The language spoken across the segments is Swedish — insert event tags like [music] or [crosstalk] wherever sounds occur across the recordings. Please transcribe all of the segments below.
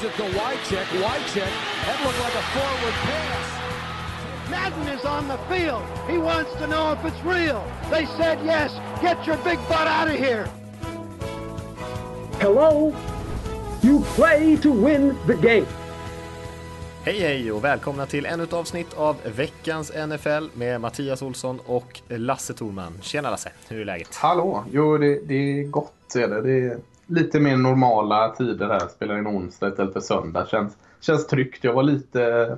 Gives it to Wycheck. Wycheck. That looked like a forward pass. Madden is on the field. He wants to know if it's real. They said yes. Get your big butt out of here. Hello? You play to win the game. Hej hej och välkomna till ännu ett avsnitt av veckans NFL med Mattias Olsson och Lasse Thorman. Tjena Lasse, hur är läget? Hallå! Jo, det, det är gott är det. Lite mer normala tider här. Spelar in onsdag istället för söndag. Känns, känns tryggt. Jag var lite,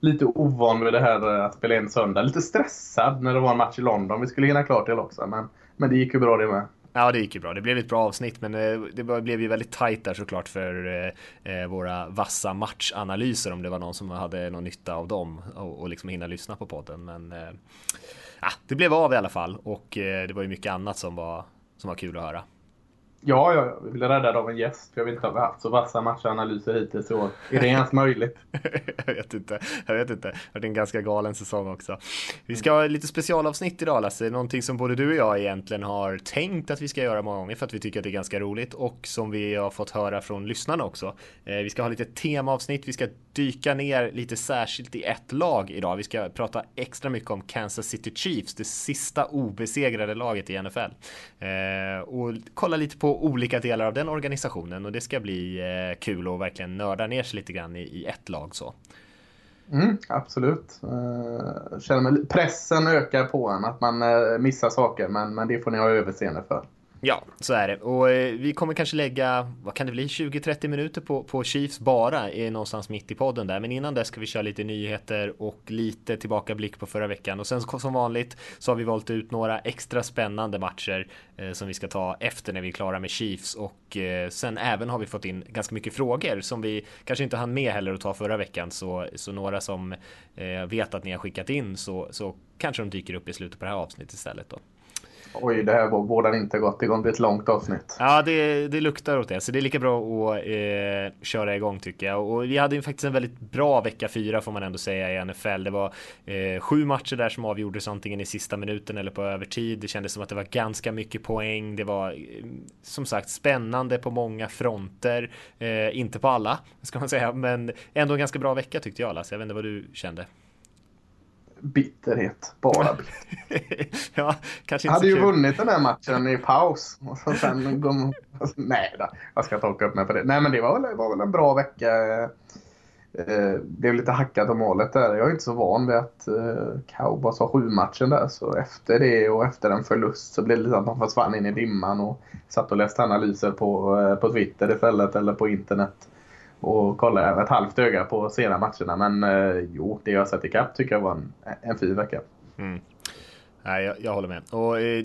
lite ovan vid det här eh, att spela in söndag. Lite stressad när det var en match i London. Vi skulle hinna klart det också, men, men det gick ju bra det med. Ja, det gick ju bra. Det blev ett bra avsnitt, men eh, det blev ju väldigt tajt där såklart för eh, våra vassa matchanalyser om det var någon som hade någon nytta av dem och, och liksom hinna lyssna på podden. Men ja, det blev av i alla fall och det var ju mycket annat som var som var kul att höra. Ja, ja, vi blev räddad av en gäst. Jag vill inte ha haft så vassa matchanalyser hittills så är det ens möjligt? [laughs] jag vet inte. Jag vet inte. Det har varit en ganska galen säsong också. Vi ska ha lite specialavsnitt idag Lasse. Någonting som både du och jag egentligen har tänkt att vi ska göra många gånger för att vi tycker att det är ganska roligt och som vi har fått höra från lyssnarna också. Eh, vi ska ha lite temaavsnitt. Vi ska dyka ner lite särskilt i ett lag idag. Vi ska prata extra mycket om Kansas City Chiefs, det sista obesegrade laget i NFL. Eh, och kolla lite på olika delar av den organisationen och det ska bli eh, kul att verkligen nörda ner sig lite grann i, i ett lag så. Mm, absolut. Eh, känner mig, pressen ökar på en att man eh, missar saker men, men det får ni ha överseende för. Ja, så är det. Och eh, vi kommer kanske lägga, vad kan det bli, 20-30 minuter på, på Chiefs bara, är någonstans mitt i podden där. Men innan det ska vi köra lite nyheter och lite tillbakablick på förra veckan. Och sen som vanligt så har vi valt ut några extra spännande matcher eh, som vi ska ta efter när vi är klara med Chiefs. Och eh, sen även har vi fått in ganska mycket frågor som vi kanske inte hann med heller att ta förra veckan. Så, så några som eh, vet att ni har skickat in så, så kanske de dyker upp i slutet på det här avsnittet istället då. Oj, det här vårdar inte gott. Det kommer bli ett långt avsnitt. Ja, det, det luktar åt det. Så det är lika bra att eh, köra igång tycker jag. Och vi hade ju faktiskt en väldigt bra vecka fyra får man ändå säga i NFL. Det var eh, sju matcher där som avgjordes antingen i sista minuten eller på övertid. Det kändes som att det var ganska mycket poäng. Det var eh, som sagt spännande på många fronter. Eh, inte på alla ska man säga, men ändå en ganska bra vecka tyckte jag Lasse. Jag vet inte vad du kände bitterhet. Bara bitterhet. [laughs] ja, kanske inte hade ju vunnit den här matchen i paus. Och så sen går Nej då, jag ska torka upp mig på det. Nej men det var väl, var väl en bra vecka. Eh, det är lite hackat om målet där. Jag är inte så van vid att eh, Cowboys har sju matchen där. Så efter det och efter en förlust så blev det lite att man försvann in i dimman och satt och läste analyser på, eh, på Twitter istället eller på internet och kollar även ett halvt öga på sena matcherna. Men eh, jo, det jag sett ikapp tycker jag var en, en fin vecka. Mm. Nej, jag, jag, håller med. Och eh,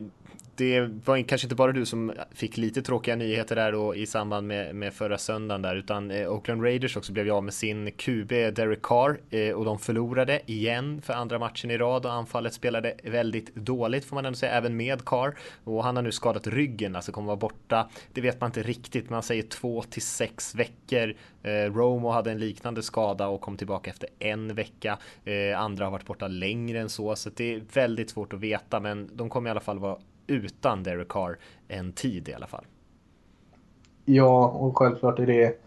det var kanske inte bara du som fick lite tråkiga nyheter där då i samband med, med förra söndagen där utan eh, Oakland Raiders också blev av med sin QB Derek Carr eh, och de förlorade igen för andra matchen i rad och anfallet spelade väldigt dåligt får man ändå säga även med Carr och han har nu skadat ryggen alltså kommer vara borta. Det vet man inte riktigt. Man säger två till sex veckor. Eh, Romo hade en liknande skada och kom tillbaka efter en vecka. Eh, andra har varit borta längre än så så det är väldigt svårt att veta men de kommer i alla fall vara utan Derek Carr en tid i alla fall. Ja, och självklart är det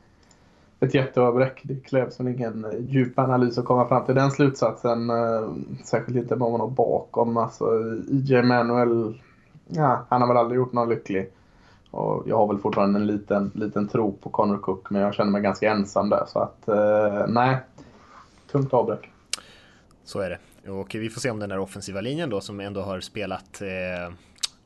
ett jätteavbräck. Det krävs väl ingen djup analys att komma fram till den slutsatsen. Eh, särskilt inte vad man har bakom. Alltså, IJ Manuel, ja, han har väl aldrig gjort någon lycklig. Och jag har väl fortfarande en liten, liten tro på Connor Cook, men jag känner mig ganska ensam där. Så att, eh, nej, tungt avbräck. Så är det. Och vi får se om den här offensiva linjen då som ändå har spelat eh,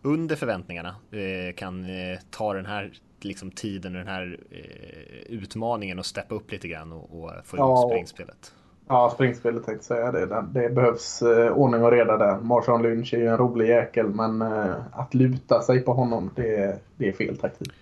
under förväntningarna eh, kan eh, ta den här liksom, tiden och den här eh, utmaningen och steppa upp lite grann och, och få ja, ihop springspelet. Ja, springspelet tänkte säga det. Det behövs eh, ordning och reda där. Marshawn Lynch är ju en rolig jäkel men eh, att luta sig på honom det, det är fel taktik.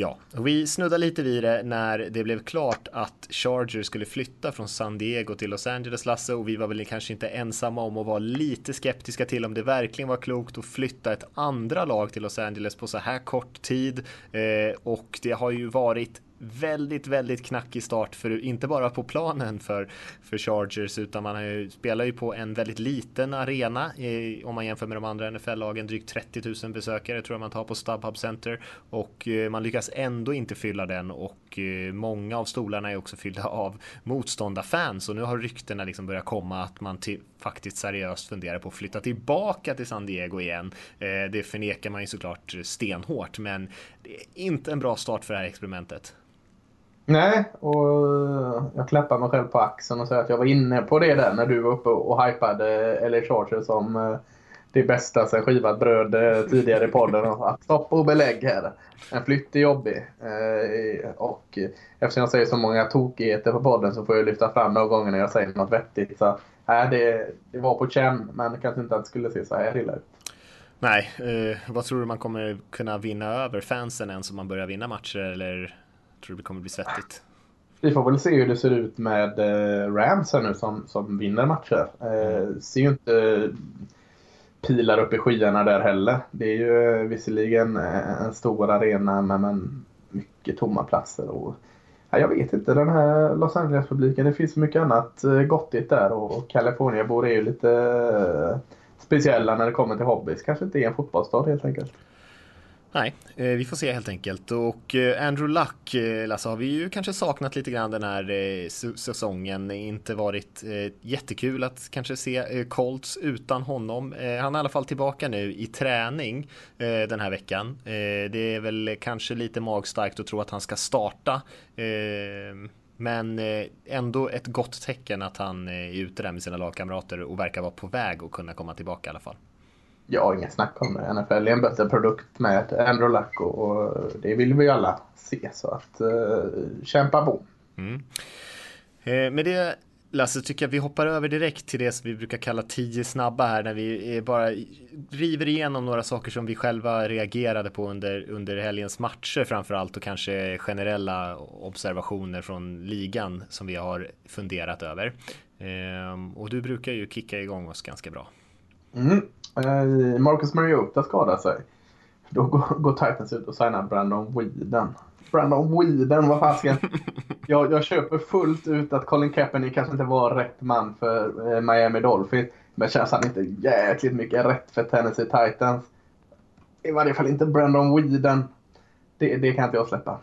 Ja, och vi snuddade lite vid det när det blev klart att Charger skulle flytta från San Diego till Los Angeles, Lasse, och vi var väl kanske inte ensamma om att vara lite skeptiska till om det verkligen var klokt att flytta ett andra lag till Los Angeles på så här kort tid. Eh, och det har ju varit väldigt, väldigt knackig start för inte bara på planen för, för Chargers utan man ju, spelar ju på en väldigt liten arena eh, om man jämför med de andra NFL-lagen. Drygt 30 000 besökare tror jag man tar på StubHub Center och eh, man lyckas ändå inte fylla den och eh, många av stolarna är också fyllda av motståndarfans och nu har ryktena liksom börjat komma att man till, faktiskt seriöst funderar på att flytta tillbaka till San Diego igen. Eh, det förnekar man ju såklart stenhårt men det är inte en bra start för det här experimentet. Nej, och eh, jag klappar mig själv på axeln och säger att jag var inne på det där när du var uppe och hypade LA Chargers som eh, det bästa sen skivat bröd eh, tidigare i podden. Att stopp och belägg här. En flytt är jobbig. Och eftersom jag säger så många tokigheter på podden så får jag lyfta fram några gånger när jag säger något vettigt. Så nej, det, det var på känn, men kanske inte att det skulle se så här illa ut. Nej, eh, vad tror du man kommer kunna vinna över fansen än som man börjar vinna matcher eller tror det kommer bli svettigt? Vi får väl se hur det ser ut med eh, Rams här nu som, som vinner matcher. Eh, ser ju inte pilar upp i skyarna där heller. Det är ju visserligen en stor arena men, mycket tomma platser. Och, ja, jag vet inte, den här Los Angeles-publiken, det finns så mycket annat eh, gottigt där och, California-bor är ju lite eh, speciella när det kommer till hobbys. Kanske inte är en fotbollsstad helt enkelt. Nej, eh, vi får se helt enkelt. Och eh, Andrew Luck, eh, Lasse, har vi ju kanske saknat lite grann den här säsongen. Inte varit jättekul att kanske se Colts utan honom. Han är i alla fall tillbaka nu i träning den här veckan. Det är väl kanske lite magstarkt att tro att han ska starta. Men ändå ett gott tecken att han är ute där med sina lagkamrater och verkar vara på väg att kunna komma tillbaka i alla fall. Ja, inget snack om det. NFL är en bättre produkt med Andrew Luck och, och det vill vi ju alla se. Så att eh, kämpa på. Mm. Eh, med det Lasse, tycker jag vi hoppar över direkt till det som vi brukar kalla tio snabba här när vi bara river igenom några saker som vi själva reagerade på under, under helgens matcher framförallt och kanske generella observationer från ligan som vi har funderat över. Eh, och du brukar ju kicka igång oss ganska bra. Mm. Eh, Marcus Mariota skadar sig. Då går, går Titans ut och signar Brandon Whedon. Brandon Whedon, vad fasken. [laughs] jag, jag köper fullt ut att Colin Kaepernick kanske inte var rätt man för eh, Miami Dolphins. Men känns han inte jäkligt mycket rätt för Tennessee Titans? I varje fall inte Brandon Whedon. Det, det kan inte jag släppa.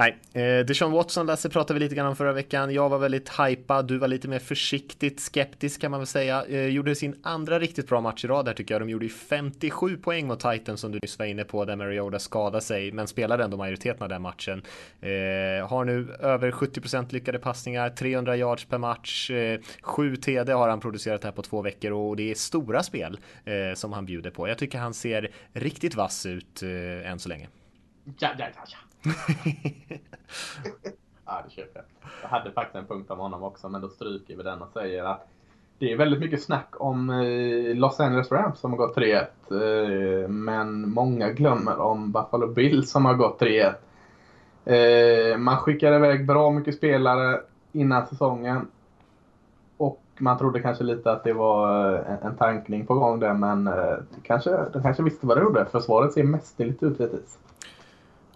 Nej, eh, Deshaun Watson Lasse pratade vi lite grann om förra veckan. Jag var väldigt hypad, du var lite mer försiktigt skeptisk kan man väl säga. Eh, gjorde sin andra riktigt bra match i rad här tycker jag. De gjorde ju 57 poäng mot Titans som du nyss var inne på där Mariota skadade sig, men spelade ändå majoriteten av den matchen. Eh, har nu över 70% lyckade passningar, 300 yards per match, eh, 7 TD har han producerat här på två veckor och det är stora spel eh, som han bjuder på. Jag tycker han ser riktigt vass ut eh, än så länge. Ja, ja, ja, ja. [laughs] ja, det köper jag. Jag hade faktiskt en punkt om honom också, men då stryker vi den och säger att det är väldigt mycket snack om eh, Los Angeles Rams som har gått 3-1. Eh, men många glömmer om Buffalo Bills som har gått 3-1. Eh, man skickade iväg bra mycket spelare innan säsongen. Och man trodde kanske lite att det var en tankning på gång där, men kanske, de kanske visste vad det gjorde. Försvaret ser mästerligt ut hittills.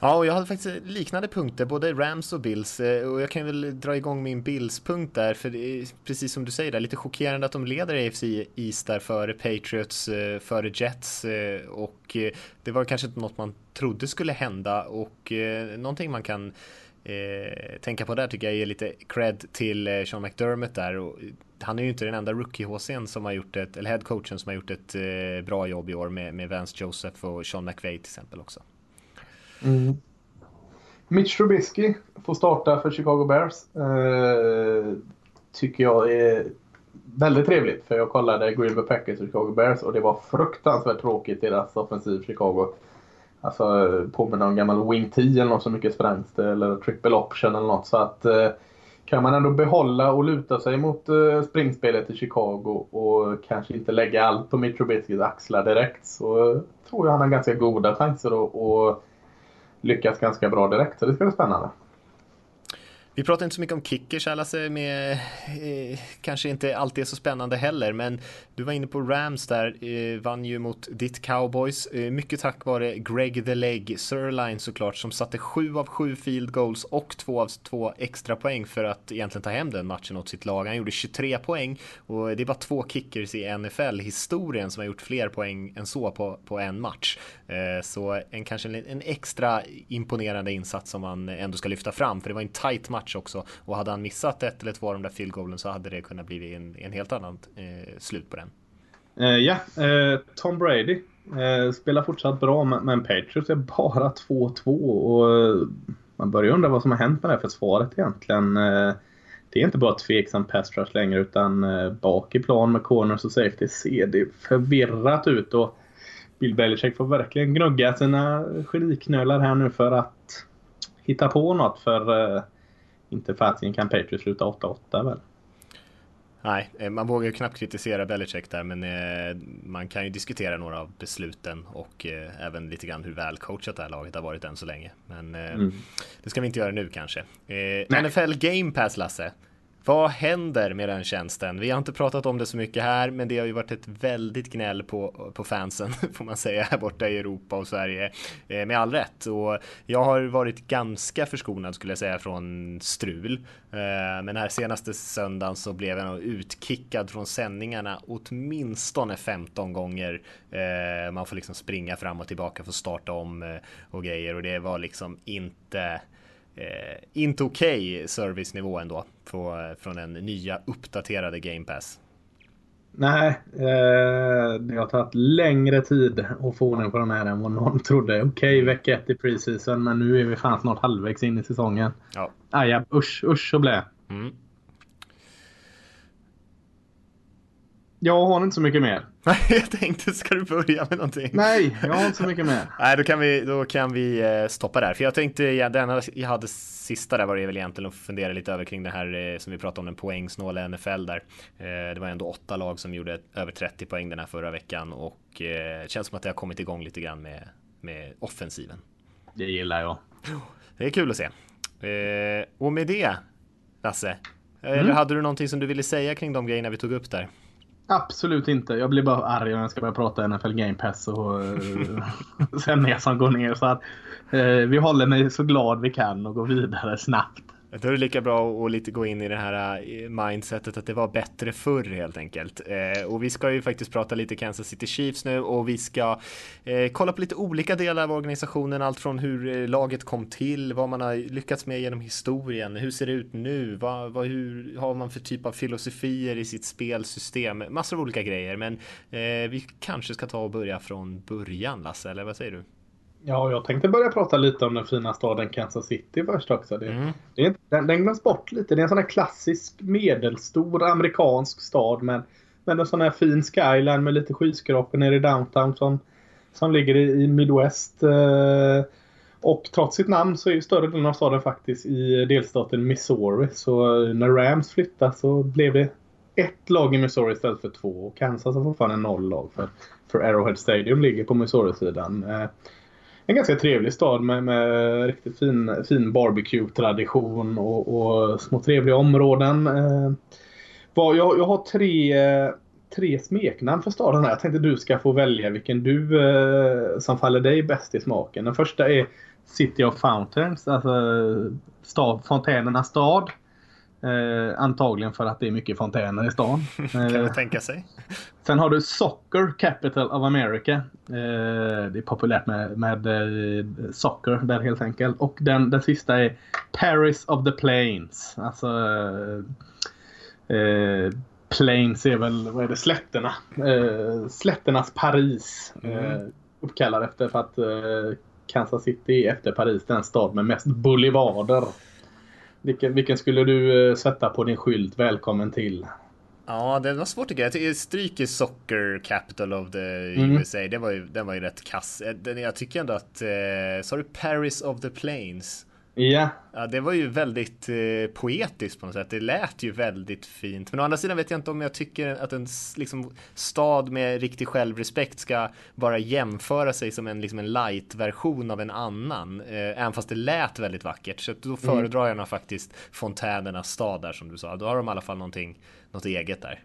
Ja, och jag hade faktiskt liknande punkter, både Rams och Bills. Eh, och jag kan väl dra igång min Bills-punkt där, för det är precis som du säger, där, lite chockerande att de leder AFC East där före Patriots, eh, före Jets. Eh, och det var kanske inte något man trodde skulle hända och någonting man kan eh, tänka på där tycker jag är lite cred till Sean McDermott där. Och han är ju inte den enda rookie-HCn som har gjort ett, eller headcoachen som har gjort ett eh, bra jobb i år med, med Vance Joseph och Sean McVay till exempel också. Mm. Mitch Trubisky får starta för Chicago Bears. Eh, tycker jag är väldigt trevligt. För jag kollade Green Bay Packers och Chicago Bears och det var fruktansvärt tråkigt deras offensiv Chicago. Alltså påminner om gammal Wing 10 eller något så mycket sprängs det. Eller triple option eller något. Så att eh, kan man ändå behålla och luta sig mot eh, springspelet i Chicago och kanske inte lägga allt på Mitch Trubiskys axlar direkt så tror jag han har ganska goda chanser att lyckas ganska bra direkt. Så det ska bli spännande. Vi pratar inte så mycket om kickers här med, eh, kanske inte alltid är så spännande heller, men du var inne på Rams där, eh, vann ju mot ditt Cowboys, eh, mycket tack vare Greg the Leg Sirline såklart, som satte sju av sju field goals och två av två extra poäng för att egentligen ta hem den matchen åt sitt lag. Han gjorde 23 poäng och det är bara två kickers i NFL-historien som har gjort fler poäng än så på, på en match. Eh, så en kanske en, en extra imponerande insats som man ändå ska lyfta fram, för det var en tight match match också. Och hade han missat ett eller två av de där field goalen så hade det kunnat bli en, en helt annan eh, slut på den. Uh, ja, uh, Tom Brady uh, spelar fortsatt bra men Patriots är bara 2-2 och man börjar undra vad som har hänt med det här försvaret egentligen. Det är inte bara tveksam pass rush längre utan bak i plan med corners och safety ser det förvirrat ut och Bill Belichick får verkligen gnugga sina geniknölar här nu för att hitta på något för inte fasiken kan Patriots sluta 8-8 väl? Nej, eh, man vågar ju knappt kritisera Belichick där, men eh, man kan ju diskutera några av besluten och eh, även lite grann hur väl coachat det här laget har varit än så länge. Men mm. det ska vi inte göra nu kanske. NFL Game Pass, Lasse. Vad händer med den tjänsten? Vi har inte pratat om det så mycket här, men det har ju varit ett väldigt gnäll på, på fansen, [laughs] får man säga, här borta i Europa och Sverige. Eh, med all rätt. Och jag har varit ganska förskonad skulle jag säga från strul. Eh, men här senaste söndagen så blev jag nog utkickad från sändningarna åtminstone 15 gånger. Eh, man får liksom springa fram och tillbaka för att starta om eh, och grejer och det var liksom inte eh, inte okej okay servicenivå ändå på, från den nya uppdaterade Game Pass. Nej, eh, det har tagit längre tid att få ordning på den här än vad någon trodde. Okej, okay, vecka ett i preseason, men nu är vi fan snart halvvägs in i säsongen. Ja. Aj, usch, usch och blä. Mm. Jag har inte så mycket mer. [laughs] Nej, jag tänkte, ska du börja med någonting? Nej, jag har inte så mycket mer. [laughs] Nej, då kan vi, då kan vi eh, stoppa där. För jag tänkte, ja, den jag hade sista där var det väl egentligen att fundera lite över kring det här eh, som vi pratade om, den poängsnåla NFL där. Eh, det var ändå åtta lag som gjorde över 30 poäng den här förra veckan och det känns som att det har kommit igång lite grann med, med offensiven. Det gillar jag. Det är kul att se. Och med det, Lasse, mm. eller hade du någonting som du ville säga kring de grejerna vi tog upp där? Absolut inte. Jag blir bara arg när jag ska börja prata NFL Game Pass och [laughs] sen näsan går ner. Så att, eh, vi håller mig så glad vi kan och går vidare snabbt. Då är det lika bra att lite gå in i det här eh, mindsetet att det var bättre förr helt enkelt. Eh, och vi ska ju faktiskt prata lite Kansas City Chiefs nu och vi ska eh, kolla på lite olika delar av organisationen. Allt från hur eh, laget kom till, vad man har lyckats med genom historien, hur ser det ut nu, vad, vad, hur har man för typ av filosofier i sitt spelsystem, massor av olika grejer. Men eh, vi kanske ska ta och börja från början Lasse, eller vad säger du? Ja, jag tänkte börja prata lite om den fina staden Kansas City först också. Det, mm. det, den, den glöms bort lite. Det är en sån här klassisk medelstor amerikansk stad med, med en sån här fin skyline med lite skyskrapor nere i downtown som, som ligger i, Midwest. Eh, och trots sitt namn så är ju större delen av staden faktiskt i delstaten Missouri. Så när Rams flyttade så blev det ett lag i Missouri istället för två. Och Kansas har fortfarande noll lag för, för Arrowhead Stadium ligger på Missouri-sidan. Eh, en ganska trevlig stad med, med riktigt fin, fin barbecue-tradition och, och, små trevliga områden. Eh, jag, jag har tre, tre smeknamn för staden här. Jag tänkte du ska få välja vilken du eh, som faller dig bäst i smaken. Den första är City of Fountains, alltså stad, fontänernas stad. Eh, antagligen för att det är mycket fontäner i stan. [laughs] kan man eh, tänka sig. Sen har du Soccer Capital of America. Eh, det är populärt med, med eh, socker där helt enkelt. Och den, den sista är Paris of the Plains. Alltså eh, Plains är väl, vad är det, slätterna. Eh, slätternas Paris. Mm. uppkallad efter för att Kansas City är efter Paris den stad med mest boulevarder. Vilken, vilken skulle du eh, sätta på din skylt? Välkommen till. Ja, det var svårt tycker jag. Jag stryker Soccer Capital of the mm. USA. Det var ju, den var ju rätt kass. Eh, den, jag tycker ändå att, eh, sa du Paris of the Plains? Ja. ja. Det var ju väldigt eh, poetiskt på något sätt. Det lät ju väldigt fint. Men å andra sidan vet jag inte om jag tycker att en liksom, stad med riktig självrespekt ska bara jämföra sig som en, liksom en light-version av en annan. Eh, även fast det lät väldigt vackert. Så då föredrar jag nog faktiskt fontänernas stad där som du sa. Då har de i alla fall någonting, något eget där.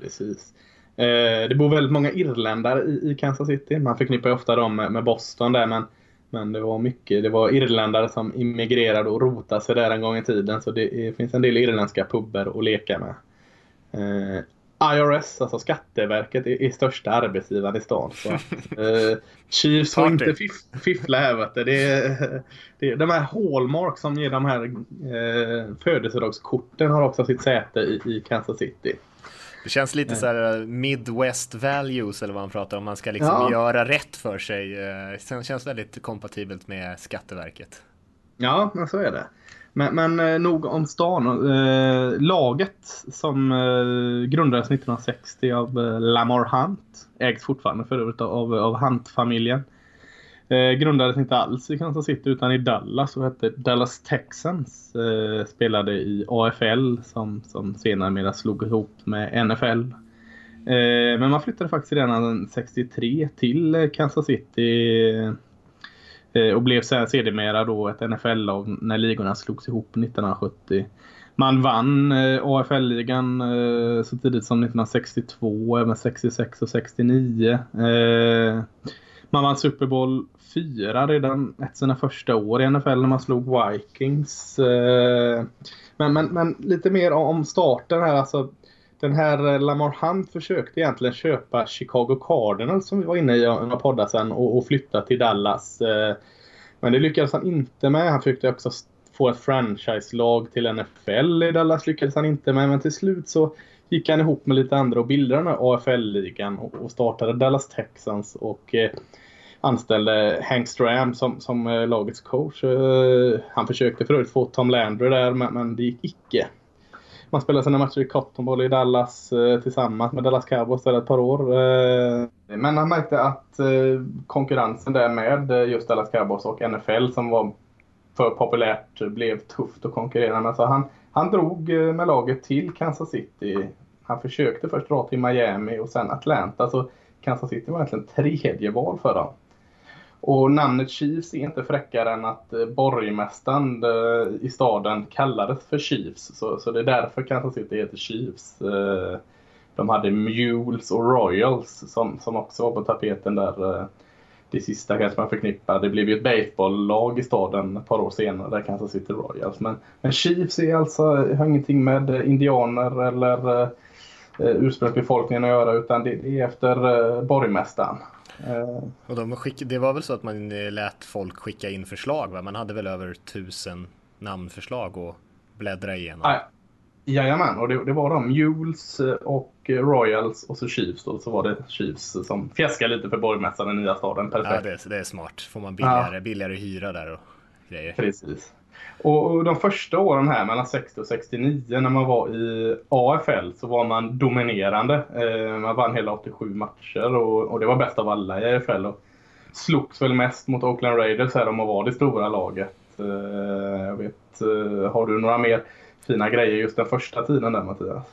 Precis. Eh, det bor väldigt många irländare i, i Kansas City. Man förknippar ju ofta dem med, med Boston där men men det var mycket, det var irländare som immigrerade och rotade sig där en gång i tiden. Så det finns en del irländska pubber att leka med. Eh, IRS, alltså Skatteverket, är, är största arbetsgivaren i stan. Så, [laughs] eh, Chiefs får inte fiff, fiffla här vet du. Det är, det är, de här Hallmark som ger de här eh, födelsedagskorten har också sitt säte i, i Kansas City. Det känns lite så här uh, Midwest values eller vad man pratar om. Man ska liksom ja. göra rätt för sig. Det uh, känns väldigt kompatibelt med Skatteverket. Ja, men så är det. Men, men eh, nog om stan. Eh, laget som eh, grundades 1960 av eh, Lamar Hunt ägs fortfarande för övrigt av, av Hunt-familjen. Eh, grundades inte alls i Kansas City utan i Dallas och hette Dallas Texans. Eh, spelade i AFL som, som senare slog ihop med NFL. Eh, men man flyttade faktiskt redan 63 till eh, Kansas City eh, och blev sen sedermera då ett NFL-lag när ligorna slogs ihop 1970. Man vann eh, AFL-ligan eh, så tidigt som 1962, även 66 och 69. Man vann Super Bowl 4 redan ett sina första år i NFL när man slog Vikings. Eh, men, men, men lite mer om starten här. Alltså, den här Lamar Hunt försökte egentligen köpa Chicago Cardinals som vi var inne i några poddar sen och, och flytta till Dallas. Eh, men det lyckades han inte med. Han försökte också få ett franchise-lag till NFL i Dallas lyckades han inte med. Men till slut så gick han ihop med lite andra och bildade den här AFL-ligan och startade Dallas Texans. Och eh, anställde Hank Stram som, som eh, lagets coach. Eh, han försökte för övrigt få Tom Landry där men, men det gick icke. Man spelade sina matcher i Cotton Bowl i Dallas tillsammans med Dallas Cowboys där ett par år. Men han märkte att konkurrensen där med just Dallas Cowboys och NFL som var för populärt blev tufft att konkurrera med. Så han, han drog eh, med laget till Kansas City. Han försökte först dra till Miami och sen Atlanta. Så Kansas City var egentligen tredje val för dem. Och namnet Chiefs är inte fräckare än att eh, borgmästaren eh, i staden kallades för Chiefs. Så, så det är därför Kansas City heter Chiefs. De hade Mules och Royals som, som också var på tapeten där. Det sista kanske man förknippar. Det blev ju ett baseballlag i staden ett par år senare, där Kansas City Royals. Men, men Chiefs är alltså, har ingenting med indianer eller ursprungsbefolkningen att göra utan det är efter borgmästaren. Eh, och de skick, det var väl så att man eh, lät folk skicka in förslag va? Man hade väl över tusen namnförslag att bläddra igenom? Ah, jajamän, och det, det var de Mules eh, och Royals och så Chiefs då. Så var det Chiefs som fjäskade lite för borgmästaren i nya staden. Perfekt. Ja, det, det är smart. Får man billigare, ja. billigare hyra där och grejer. Precis. Och de första åren här mellan 60 och 69 när man var i AFL så var man dominerande. Eh, man vann hela 87 matcher och, det var bäst av alla i AFL. Och slogs väl mest mot Oakland Raiders här om att vara det stora laget. Eh, jag vet, eh, har du några mer fina grejer just den första tiden där Mattias?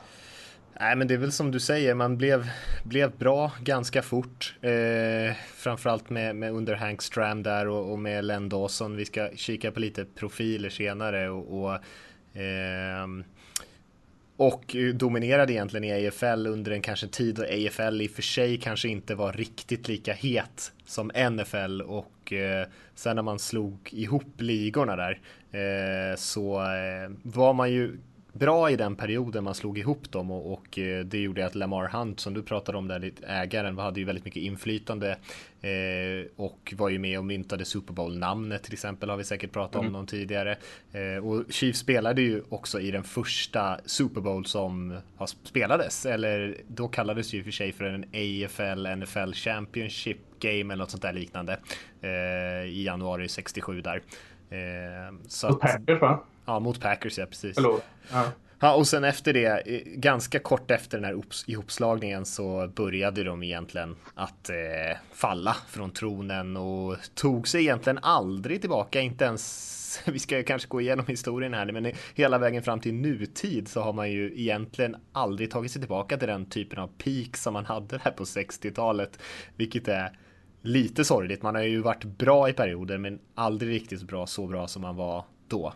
Nej men det är väl som du säger, man blev, blev bra ganska fort. Eh, framförallt med, med under Hank Stram där och, och, med Len Dawson. Vi ska kika på lite profiler senare och, och eh, och dominerade egentligen i AFL under en kanske tid då AFL i och för sig kanske inte var riktigt lika het som NFL och eh, sen när man slog ihop ligorna där så eh, var man ju bra i den perioden man slog ihop dem och, och eh, det gjorde att Lamar Hunt som du pratade om där, ägaren, hade ju väldigt mycket inflytande eh, och var ju med och myntade Super Bowl-namnet till exempel har vi säkert pratat mm. om någon tidigare. Eh, och Chiefs spelade ju också i den första Super Bowl som spelades, eller då kallades ju för sig för en AFL NFL Championship Game eller något sånt där liknande eh, i januari 67 där. Eh, så Packers va? Ja, mot Packers ja, precis. Förlåt. Ja. Ja, och sen efter det, ganska kort efter den här ihopslagningen så började de egentligen att eh, falla från tronen och tog sig egentligen aldrig tillbaka, inte ens, [laughs] vi ska kanske gå igenom historien här, men hela vägen fram till nutid så har man ju egentligen aldrig tagit sig tillbaka till den typen av peak som man hade där på 60-talet, vilket är lite sorgligt. Man har ju varit bra i perioder, men aldrig riktigt bra, så bra som man var då.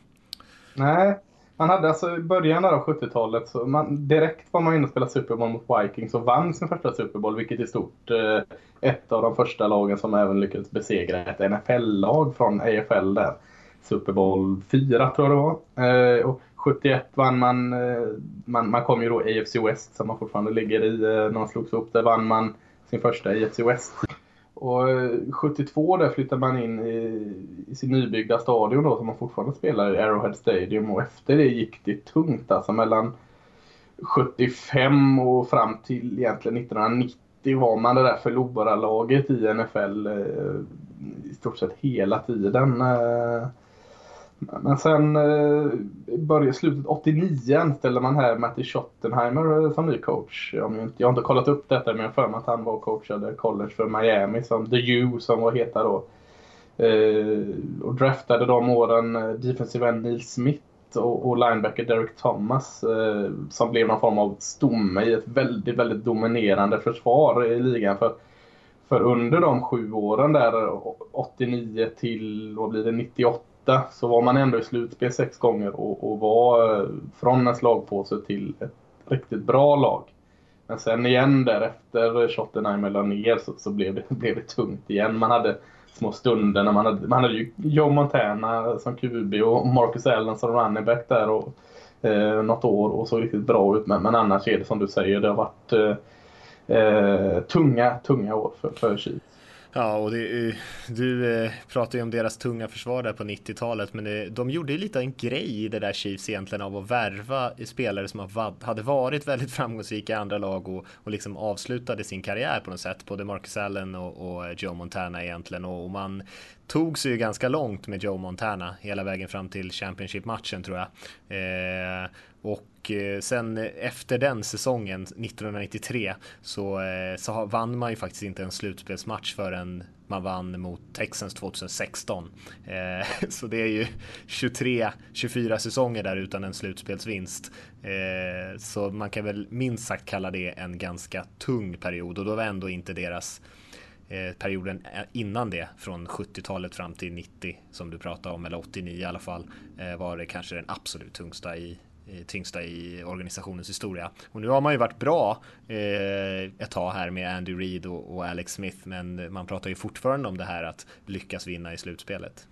Nej, man hade alltså i början av 70-talet så man, direkt var man inne och spelade Super Bowl mot Vikings och vann sin första Super Bowl, vilket i stort eh, ett av de första lagen som även lyckades besegra ett NFL-lag från AFL där. Super Bowl 4 tror jag det var. Eh, och 71 vann man, eh, man, man kom ju då AFC West som man fortfarande ligger i eh, när man slogs upp. Där vann man sin första AFC West. Och eh, 72 där flyttade man in i, i sin nybyggda stadion då som man fortfarande spelar i Arrowhead Stadium och efter det gick det tungt alltså mellan 75 och fram till egentligen 1990 var man det där förlorarlaget i NFL eh, i stort sett hela tiden. Eh, men sen eh, började slutet 89 anställde man här Matti Schottenheimer som ny coach. Jag, inte, jag har inte kollat upp detta men jag för mig att han var coachade college för Miami som The U som var heta då. Eh, och draftade de åren eh, defensive end Neil Smith och, och linebacker Derek Thomas eh, som blev någon form av stomme i ett väldigt, väldigt dominerande försvar i ligan. För, för under de sju åren där eh, 89 till, vad blir det, 98 så var man ändå i slutspel sex gånger och, och var eh, från en slagpåse till ett riktigt bra lag. Men sen igen därefter, eh, Schottenheimer la ner så, så blev, det, [laughs] blev det tungt igen. Man hade små stunder när man hade, man hade ju Joe Montana som QB och Marcus Allen som running back där och eh, något år och såg riktigt bra ut. Men, men annars är det som du säger, det har varit eh, eh tunga, tunga år för, för Chiefs. Ja, och det, eh, du eh, pratar ju om deras tunga försvar där på 90-talet, men det, de gjorde ju lite en grej i det där Chiefs egentligen av att värva spelare som hade varit väldigt [laughs] framgångsrika i andra lag och, och liksom avslutade sin karriär på något sätt, både Marcus Allen och, och Joe Montana egentligen. Och, och man tog sig ju ganska långt med Joe Montana hela vägen fram till Championship-matchen tror jag. Eh, och och eh, sen efter den säsongen 1993 så, eh, så vann man ju faktiskt inte en slutspelsmatch förrän man vann mot Texans 2016. Eh, [laughs] så det är ju 23-24 säsonger där utan en slutspelsvinst. Eh, så man kan väl minst sagt kalla det en ganska tung period och då var ändå inte deras perioden innan det från 70-talet fram till 90 som du pratade om eller 89 i alla fall var det kanske den absolut tungsta i, Eh, tyngsta i organisationens historia. Och nu har man ju varit bra eh, ett tag här med Andy Reid och, och, Alex Smith, men man pratar ju fortfarande om det här att lyckas vinna i slutspelet.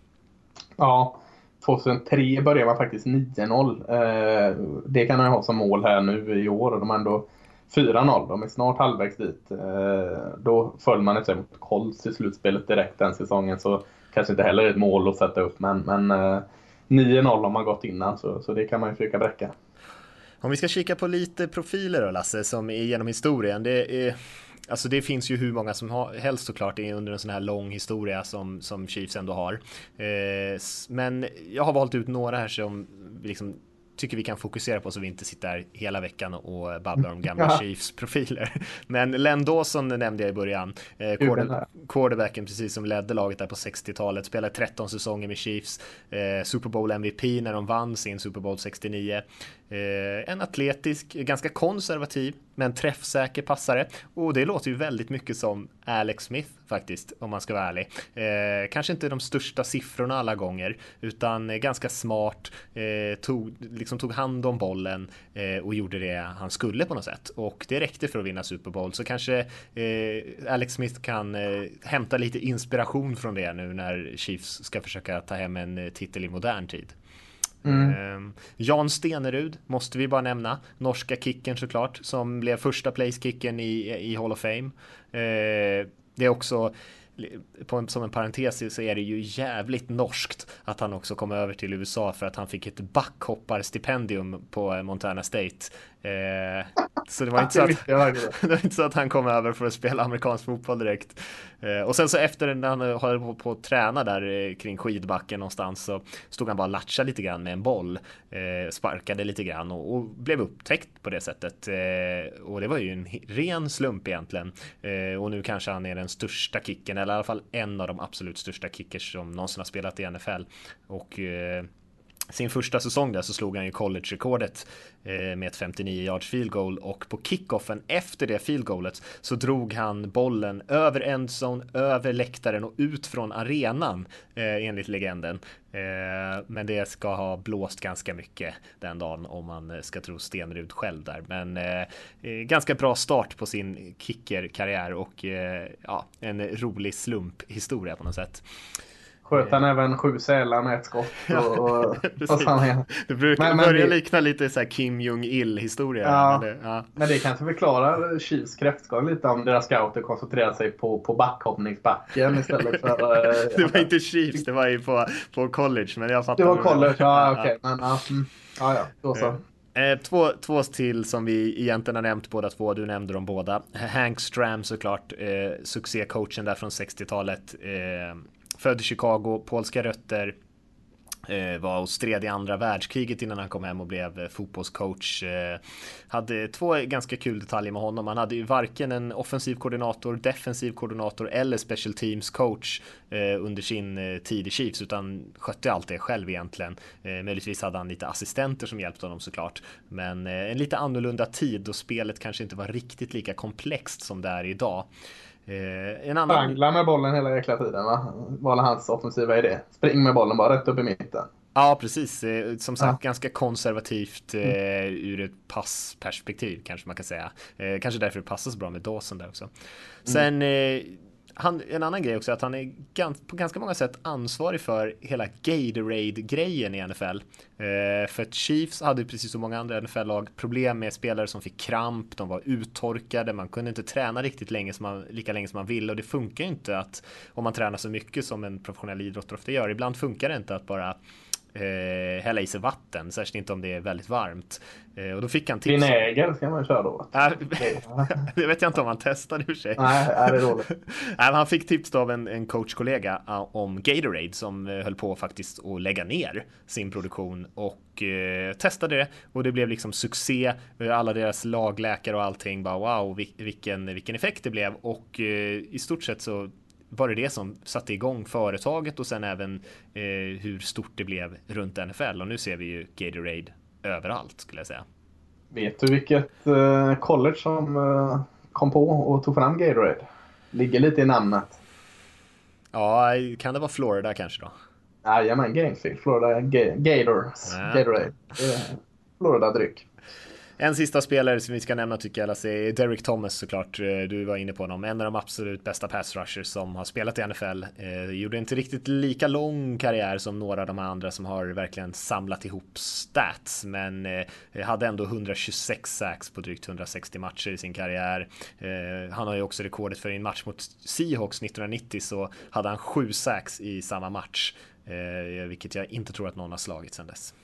Ja, 2003 började man faktiskt 9-0. Eh, det kan man ha som mål här nu i år och de är ändå 4-0. De är snart halvvägs dit. Eh, då föll man inte mot Colts i slutspelet direkt den säsongen så kanske inte heller ett mål att sätta upp men, men eh, 9-0 har man gått innan så, så det kan man ju försöka bräcka. Om vi ska kika på lite profiler då Lasse, som är genom historien. Det, är, alltså det finns ju hur många som helst såklart under en sån här lång historia som, som Chiefs ändå har. Eh, men jag har valt ut några här som liksom tycker vi kan fokusera på så vi inte sitter här hela veckan och babblar om gamla [laughs] ja. Chiefs profiler. [laughs] Men Len Dawson nämnde jag i början. Eh, quarterbacken precis som ledde laget där på 60-talet. Spelade 13 säsonger med Chiefs. Eh, Super Bowl MVP när de vann sin Super Bowl 69. Eh, en atletisk, ganska konservativ, men träffsäker passare. Och det låter ju väldigt mycket som Alex Smith faktiskt, om man ska vara ärlig. Eh, kanske inte de största siffrorna alla gånger, utan ganska smart, eh, tog, liksom tog hand om bollen eh, och gjorde det han skulle på något sätt. Och det räckte för att vinna Super Bowl, så kanske eh, Alex Smith kan eh, hämta lite inspiration från det nu när Chiefs ska försöka ta hem en eh, titel i modern tid. Mm. Ehm, Jan Stenerud måste vi bara nämna. Norska kicken såklart, som blev första place-kicken i, i Hall of Fame. Ehm, det är också på en, som en parentes så är det ju jävligt norskt att han också kom över till USA för att han fick ett backhopparstipendium på Montana State Eh, så det var, [laughs] inte så att, [laughs] det var inte så att han kom över för att spela amerikansk fotboll direkt. Eh, och sen så efter när han höll på, på att träna där eh, kring skidbacken någonstans så stod han bara och latcha lite grann med en boll. Eh, sparkade lite grann och, och, blev upptäckt på det sättet. Eh, och det var ju en ren slump egentligen. Eh, och nu kanske han är den största kicken, eller i alla fall en av de absolut största kickers som någonsin har spelat i NFL. Och sin första säsong där så slog han ju college-rekordet eh, med ett 59 yards field goal och på kickoffen efter det field goalet så drog han bollen över endzone, över läktaren och ut från arenan eh, enligt legenden. Eh, men det ska ha blåst ganska mycket den dagen om man ska tro Stenrud själv där. Men ganska bra start på sin kickerkarriär och ja, en rolig slumphistoria på något sätt. Sköt han även sju sälar med ett skott. [laughs] Och, och, och det brukar men, börja men, likna lite så Kim Jong-Il historia. Ja, men, det, ja. men det kanske förklarar Chiefs kräftskal lite om deras scouter koncentrerar sig på, på backhoppningsbacken istället för... [laughs] Eh, det var inte Chiefs, det var ju på, på college. Men jag fattar. Det var college, ja okej. Okay. Men mm, ja, ja, då så. Eh, två, två till som vi egentligen har nämnt båda två. Du nämnde dem båda. Hank Stram såklart, eh, succécoachen där från 60-talet. Eh, Född i Chicago, polska rötter. Eh, var och stred i andra världskriget innan han kom hem och blev eh, fotbollscoach. Eh, hade två ganska kul detaljer med honom. Han hade ju varken en offensiv koordinator, defensiv koordinator eller special teams coach under sin tid i Chiefs utan skötte allt det själv egentligen. Möjligtvis hade han lite assistenter som hjälpte honom såklart. Men en lite annorlunda tid då spelet kanske inte var riktigt lika komplext som det är idag. Eh, en annan... Sprangla med bollen hela jäkla tiden va? Var hans offensiva idé. Spring med bollen bara rätt upp i mitten. Ja, precis. Eh, som sagt, ja. ganska konservativt eh, mm. ur ett passperspektiv kanske man kan säga. Eh, kanske därför det passar så bra med Dawson där också. Mm. Sen eh, han, en annan grej också att han är gans, på ganska många sätt ansvarig för hela Gatorade-grejen i NFL. Eh, för att Chiefs hade precis som många andra NFL-lag problem med spelare som fick kramp, de var uttorkade, man kunde inte träna riktigt länge som man, lika länge som man ville och det funkar ju inte att om man tränar så mycket som en professionell idrottare ofta gör. Ibland funkar det inte att bara eh, hälla i sig vatten, särskilt inte om det är väldigt varmt. Eh, och då fick han tips. Vinäger ska man köra då. [laughs] det vet jag inte om han testade i sig. Nej, det är dåligt. [laughs] han fick tips av en, en coachkollega om Gatorade som eh, höll på faktiskt att lägga ner sin produktion och eh, testade det och det blev liksom succé. Alla deras lagläkare och allting bara wow vilken, vilken effekt det blev och eh, i stort sett så var det det som satte igång företaget och sen även eh, hur stort det blev runt NFL och nu ser vi ju Gatorade överallt skulle jag säga. Vet du vilket eh, college som eh, kom på och tog fram Gatorade? Ligger lite i namnet. Ja, kan det vara Florida kanske då? Jajamän, Gainesville. Florida Gators. Ja. Gatorade. Florida-dryck. En sista spelare som vi ska nämna tycker jag Lasse är Derek Thomas såklart. Eh, du var inne på honom. En av de absolut bästa pass rushers som har spelat i NFL. Eh, gjorde inte riktigt lika lång karriär som några av de andra som har verkligen samlat ihop stats. Men eh, hade ändå 126 sacks på drygt 160 matcher i sin karriär. Eh, han har ju också rekordet för en match mot Seahawks 1990 så hade han sju sacks i samma match. Eh, vilket jag inte tror att någon har slagit sedan dess.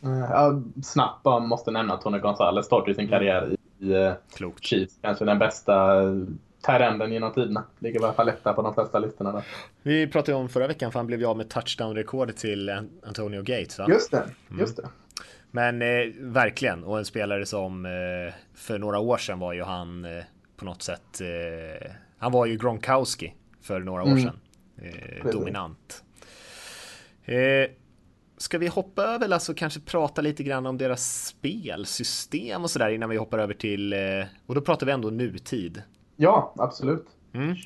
Ja, snabbt bara måste nämna Tony Gonzales startade sin karriär i, i eh, Klokt. Chiefs. Kanske den bästa Tyrenden genom tiderna. Ligger i alla fall etta på de flesta listorna där. Vi pratade om förra veckan för han blev ju av med touchdown-rekordet till Antonio Gates. Va? Just det, mm. just det. Men eh, verkligen, och en spelare som eh, för några år sedan var ju han eh, på något sätt, eh, han var ju Gronkowski för några år mm. sedan. Eh, dominant. Ska vi hoppa över alltså kanske prata lite grann om deras spelsystem och sådär innan vi hoppar över till, eh, och då pratar vi ändå nutid. Ja, absolut. Mm.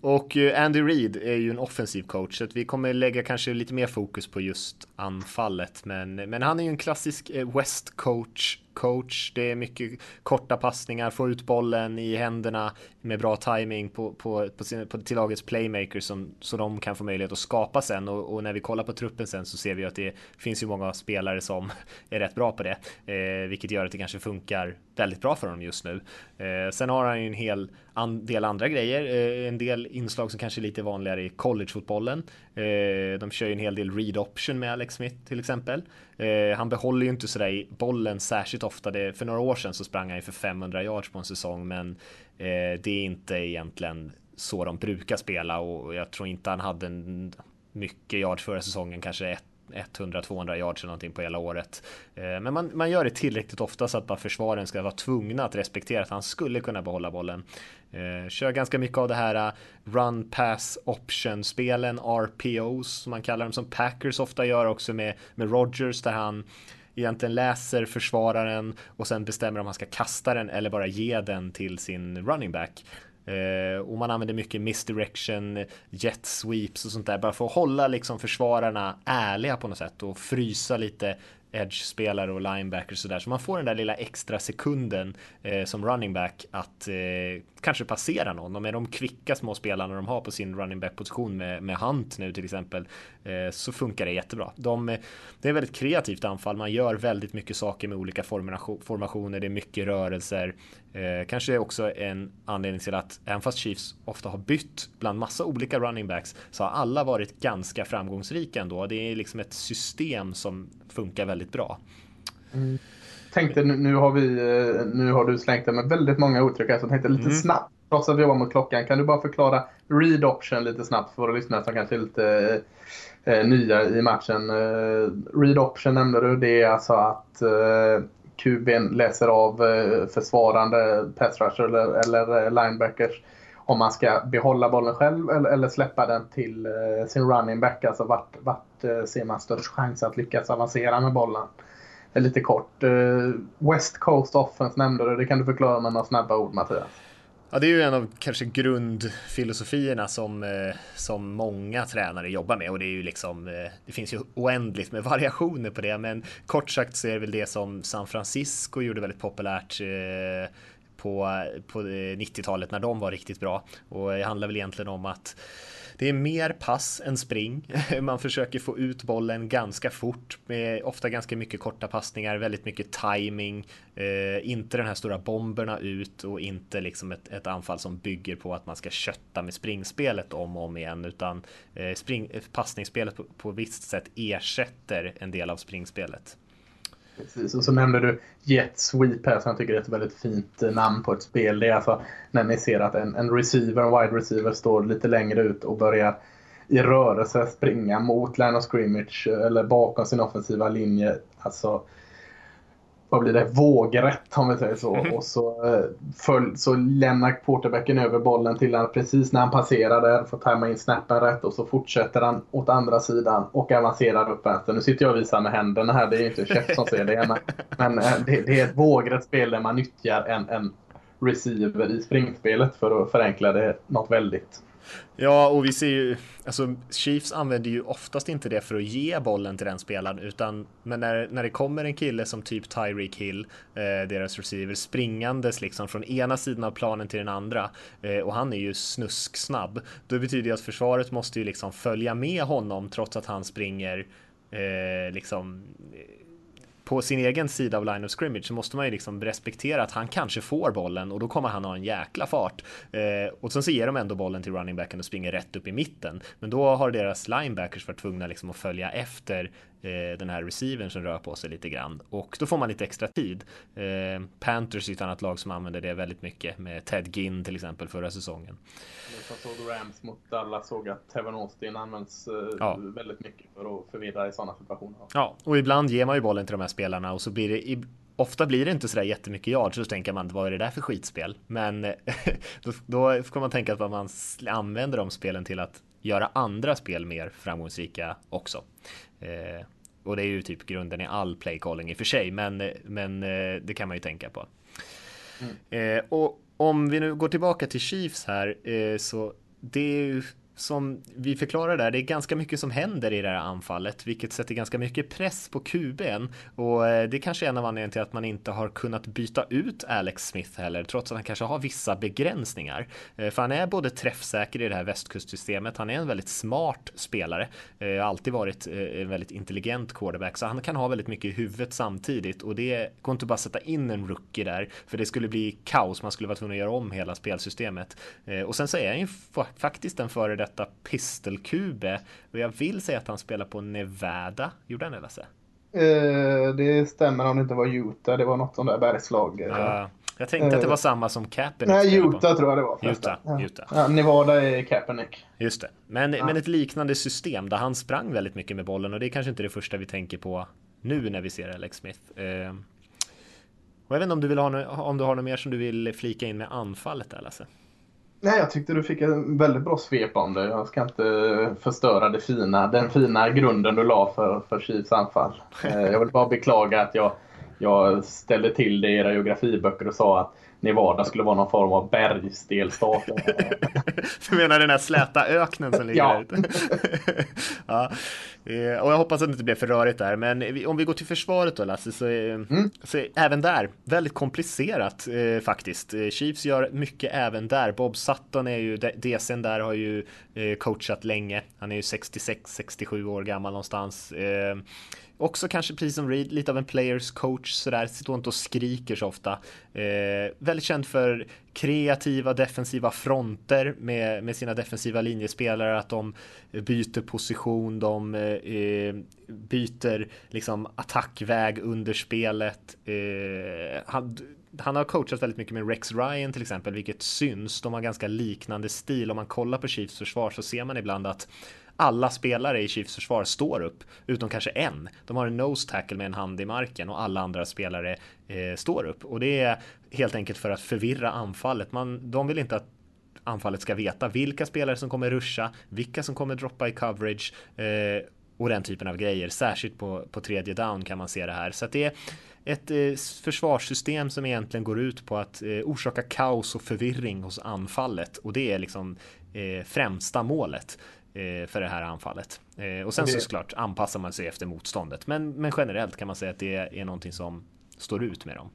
Och eh, Andy Reid är ju en offensiv coach så att vi kommer lägga kanske lite mer fokus på just anfallet. Men, men han är ju en klassisk eh, West coach coach. Det är mycket korta passningar, få ut bollen i händerna med bra timing på, på, på, sin, på till lagets playmakers som, så de kan få möjlighet att skapa sen. Och, och, när vi kollar på truppen sen så ser vi att det finns ju många spelare som [laughs] är rätt bra på det, eh, vilket gör att det kanske funkar väldigt bra för honom just nu. Eh, sen har han ju en hel an, del andra grejer, eh, en del inslag som kanske är lite vanligare i collegefotbollen. Eh, de kör ju en hel del read option med Alex Smith till exempel. Eh, han behåller ju inte sådär i bollen särskilt ofta. Det, för några år sedan så sprang han ju för 500 yards på en säsong, men eh, det är inte egentligen så de brukar spela och jag tror inte han hade en mycket yards förra säsongen, kanske 100-200 yards eller någonting på hela året. Eh, men man, man gör det tillräckligt ofta så att bara försvaren ska vara tvungna att respektera att han skulle kunna behålla bollen. Eh, kör ganska mycket av det här eh, run pass option spelen, RPOs som man kallar dem, som Packers ofta gör också med, med Rogers där han egentligen läser försvararen och sen bestämmer om han ska kasta den eller bara ge den till sin running back. Eh, och man använder mycket misdirection, jet sweeps och sånt där bara för att hålla liksom försvararna ärliga på något sätt och frysa lite edge-spelare och linebackers sådär. Så man får den där lilla extra sekunden eh, som running back att eh, kanske passera någon. Och med de kvicka små spelarna de har på sin running back position med, med Hunt nu till exempel så funkar det jättebra. De, det är väldigt kreativt anfall. Man gör väldigt mycket saker med olika formationer. Det är mycket rörelser. Eh, kanske också en anledning till att även fast Chiefs ofta har bytt bland massa olika running backs så har alla varit ganska framgångsrika ändå. Det är liksom ett system som funkar väldigt bra. Mm. Tänkte nu, har vi, eh, nu har du slängt det med väldigt många uttryck här så jag tänkte lite mm. snabbt, trots att vi jobbar mot klockan, kan du bara förklara read option lite snabbt för våra lyssnare som kanske är lite eh, nya i matchen. Eh, read option nämnde du, det är alltså att eh, QB'n läser av eh, försvarande pass rusher eller, eller eh, linebackers om man ska behålla bollen själv eller, eller släppa den till eh, sin running back. Alltså vart, vart eh, ser man störst chans att lyckas avancera med bollen? Lite kort. Eh, West Coast Offense nämnde du. Det kan du förklara med några snabba ord Mattias. Ja, det är ju en av kanske grundfilosofierna som, eh, som många tränare jobbar med och det är ju liksom, eh, det finns ju oändligt med [laughs] variationer på det, men kort sagt så är det väl det som San Francisco gjorde väldigt populärt eh, på, på 90-talet när de var riktigt bra. Och det handlar väl egentligen om att det är mer pass än spring. [laughs] Man försöker få ut bollen ganska fort med ofta ganska mycket korta passningar, väldigt mycket timing, eh, inte den här stora bomberna ut och inte liksom ett, ett, anfall som bygger på att man ska kötta med springspelet om och om igen, utan eh, spring, eh, passningsspelet på, på visst sätt ersätter en del av springspelet. Precis, och så nämnde du Jet Sweep här som jag tycker är ett väldigt fint eh, namn på ett spel. Det är alltså när ni ser att en, en receiver, en wide receiver står lite längre ut och börjar i rörelse springa mot line of scrimmage eh, eller bakom sin offensiva linje. Alltså vad blir det, vågrätt om vi säger så. Mm. Och så, eh, följ, så lämnar quarterbacken över bollen till honom precis när han passerar där, får tajma in snappen rätt och så fortsätter han åt andra sidan och avancerar upp vänster. Nu sitter jag och visar med händerna här, det är ju inte chef som ser det. Men, men eh, det, det, är ett vågrätt spel där man nyttjar en, en receiver i springspelet för att förenkla det något väldigt. Ja, och vi ser ju, alltså Chiefs använder ju oftast inte det för att ge bollen till den spelaren, utan men när, när det kommer en kille som typ Tyreek Hill, eh, deras receiver, springandes liksom från ena sidan av planen till den andra, eh, och han är ju snusksnabb, då betyder det att försvaret måste ju liksom följa med honom trots att han springer eh, liksom på sin egen sida av line of scrimmage så måste man ju liksom respektera att han kanske får bollen och då kommer han ha en jäkla fart. Eh, och sen så ger de ändå bollen till running backen och springer rätt upp i mitten. Men då har deras linebackers varit tvungna liksom att följa efter den här receivern som rör på sig lite grann och då får man lite extra tid. Eh, Panthers är ett annat lag som använder det väldigt mycket med Ted Ginn till exempel förra säsongen. Jag såg Rams mot Dallas såg att Tevin Austin används eh, ja. väldigt mycket för att förvirra i sådana situationer. Ja, och ibland ger man ju bollen till de här spelarna och så blir det Ofta blir det inte sådär jättemycket yards, så tänker man vad är det där för skitspel? Men [laughs] då, då får man tänka att man använder de spelen till att göra andra spel mer framgångsrika också. Eh, och det är ju typ grunden i all playcalling i och för sig, men, men eh, det kan man ju tänka på. Mm. Eh, och om vi nu går tillbaka till Chiefs här, eh, så det är ju som vi förklarar där, det är ganska mycket som händer i det här anfallet, vilket sätter ganska mycket press på QBn och eh, det är kanske är en av anledningarna till att man inte har kunnat byta ut Alex Smith heller, trots att han kanske har vissa begränsningar. Eh, för han är både träffsäker i det här västkustsystemet, han är en väldigt smart spelare, eh, har alltid varit en väldigt intelligent quarterback, så han kan ha väldigt mycket i huvudet samtidigt och det går inte bara att sätta in en rookie där, för det skulle bli kaos, man skulle vara tvungen att göra om hela spelsystemet. Och sen så är han ju faktiskt en före detta pistolkube och jag vill säga att han spelar på Nevada. Gjorde han det Lasse? Uh, det stämmer om det inte var Utah. Det var något sånt där bergslag. Uh, jag tänkte uh, att det var samma som Kaepernick. Nej, Utah på. tror jag det var. Utah, ja. Utah. Ja, Nevada är Kaepernick. Just det. Men, men ett liknande system där han sprang väldigt mycket med bollen och det är kanske inte det första vi tänker på nu när vi ser Alex Smith. och jag vet inte om du, vill ha, om du har något mer som du vill flika in med anfallet där Lasse? Nej, jag tyckte du fick en väldigt bra svep om det. Jag ska inte förstöra det fina, den fina grunden du la för, för Chiefs anfall. [laughs] Eh, jag vill bara beklaga att jag, jag ställde till det i era geografiböcker och sa att Nevada skulle vara någon form av bergsdelstat. [laughs] du menar den här släta öknen som ligger ja. där ute? [laughs] ja. Eh, och jag hoppas att det inte blir för rörigt där, men om vi går till försvaret då Lasse, så, mm. så även där väldigt komplicerat eh, faktiskt. Eh, Chiefs gör mycket även där. Bob Sutton är ju, DCn där har ju eh, coachat länge. Han är ju 66-67 år gammal någonstans. Eh, Också kanske precis som Reed, lite av en players coach sådär, står inte och skriker så ofta. Eh, väldigt känd för kreativa defensiva fronter med, med sina defensiva linjespelare, att de byter position, de eh, byter liksom attackväg under spelet. Eh, han, han har coachat väldigt mycket med Rex Ryan till exempel, vilket syns. De har ganska liknande stil. Om man kollar på Chiefs försvar så ser man ibland att alla spelare i Chiefs försvar står upp, utom kanske en. De har en nose tackle med en hand i marken och alla andra spelare eh, står upp. Och det är helt enkelt för att förvirra anfallet. Man, de vill inte att anfallet ska veta vilka spelare som kommer ruscha, vilka som kommer droppa i coverage eh, och den typen av grejer. Särskilt på, på tredje down kan man se det här. Så att det är ett eh, försvarssystem som egentligen går ut på att eh, orsaka kaos och förvirring hos anfallet och det är liksom eh, främsta målet. Eh, för det här anfallet. Eh, och sen så såklart anpassar man sig efter motståndet. Men, men generellt kan man säga att det är någonting som står ut med dem.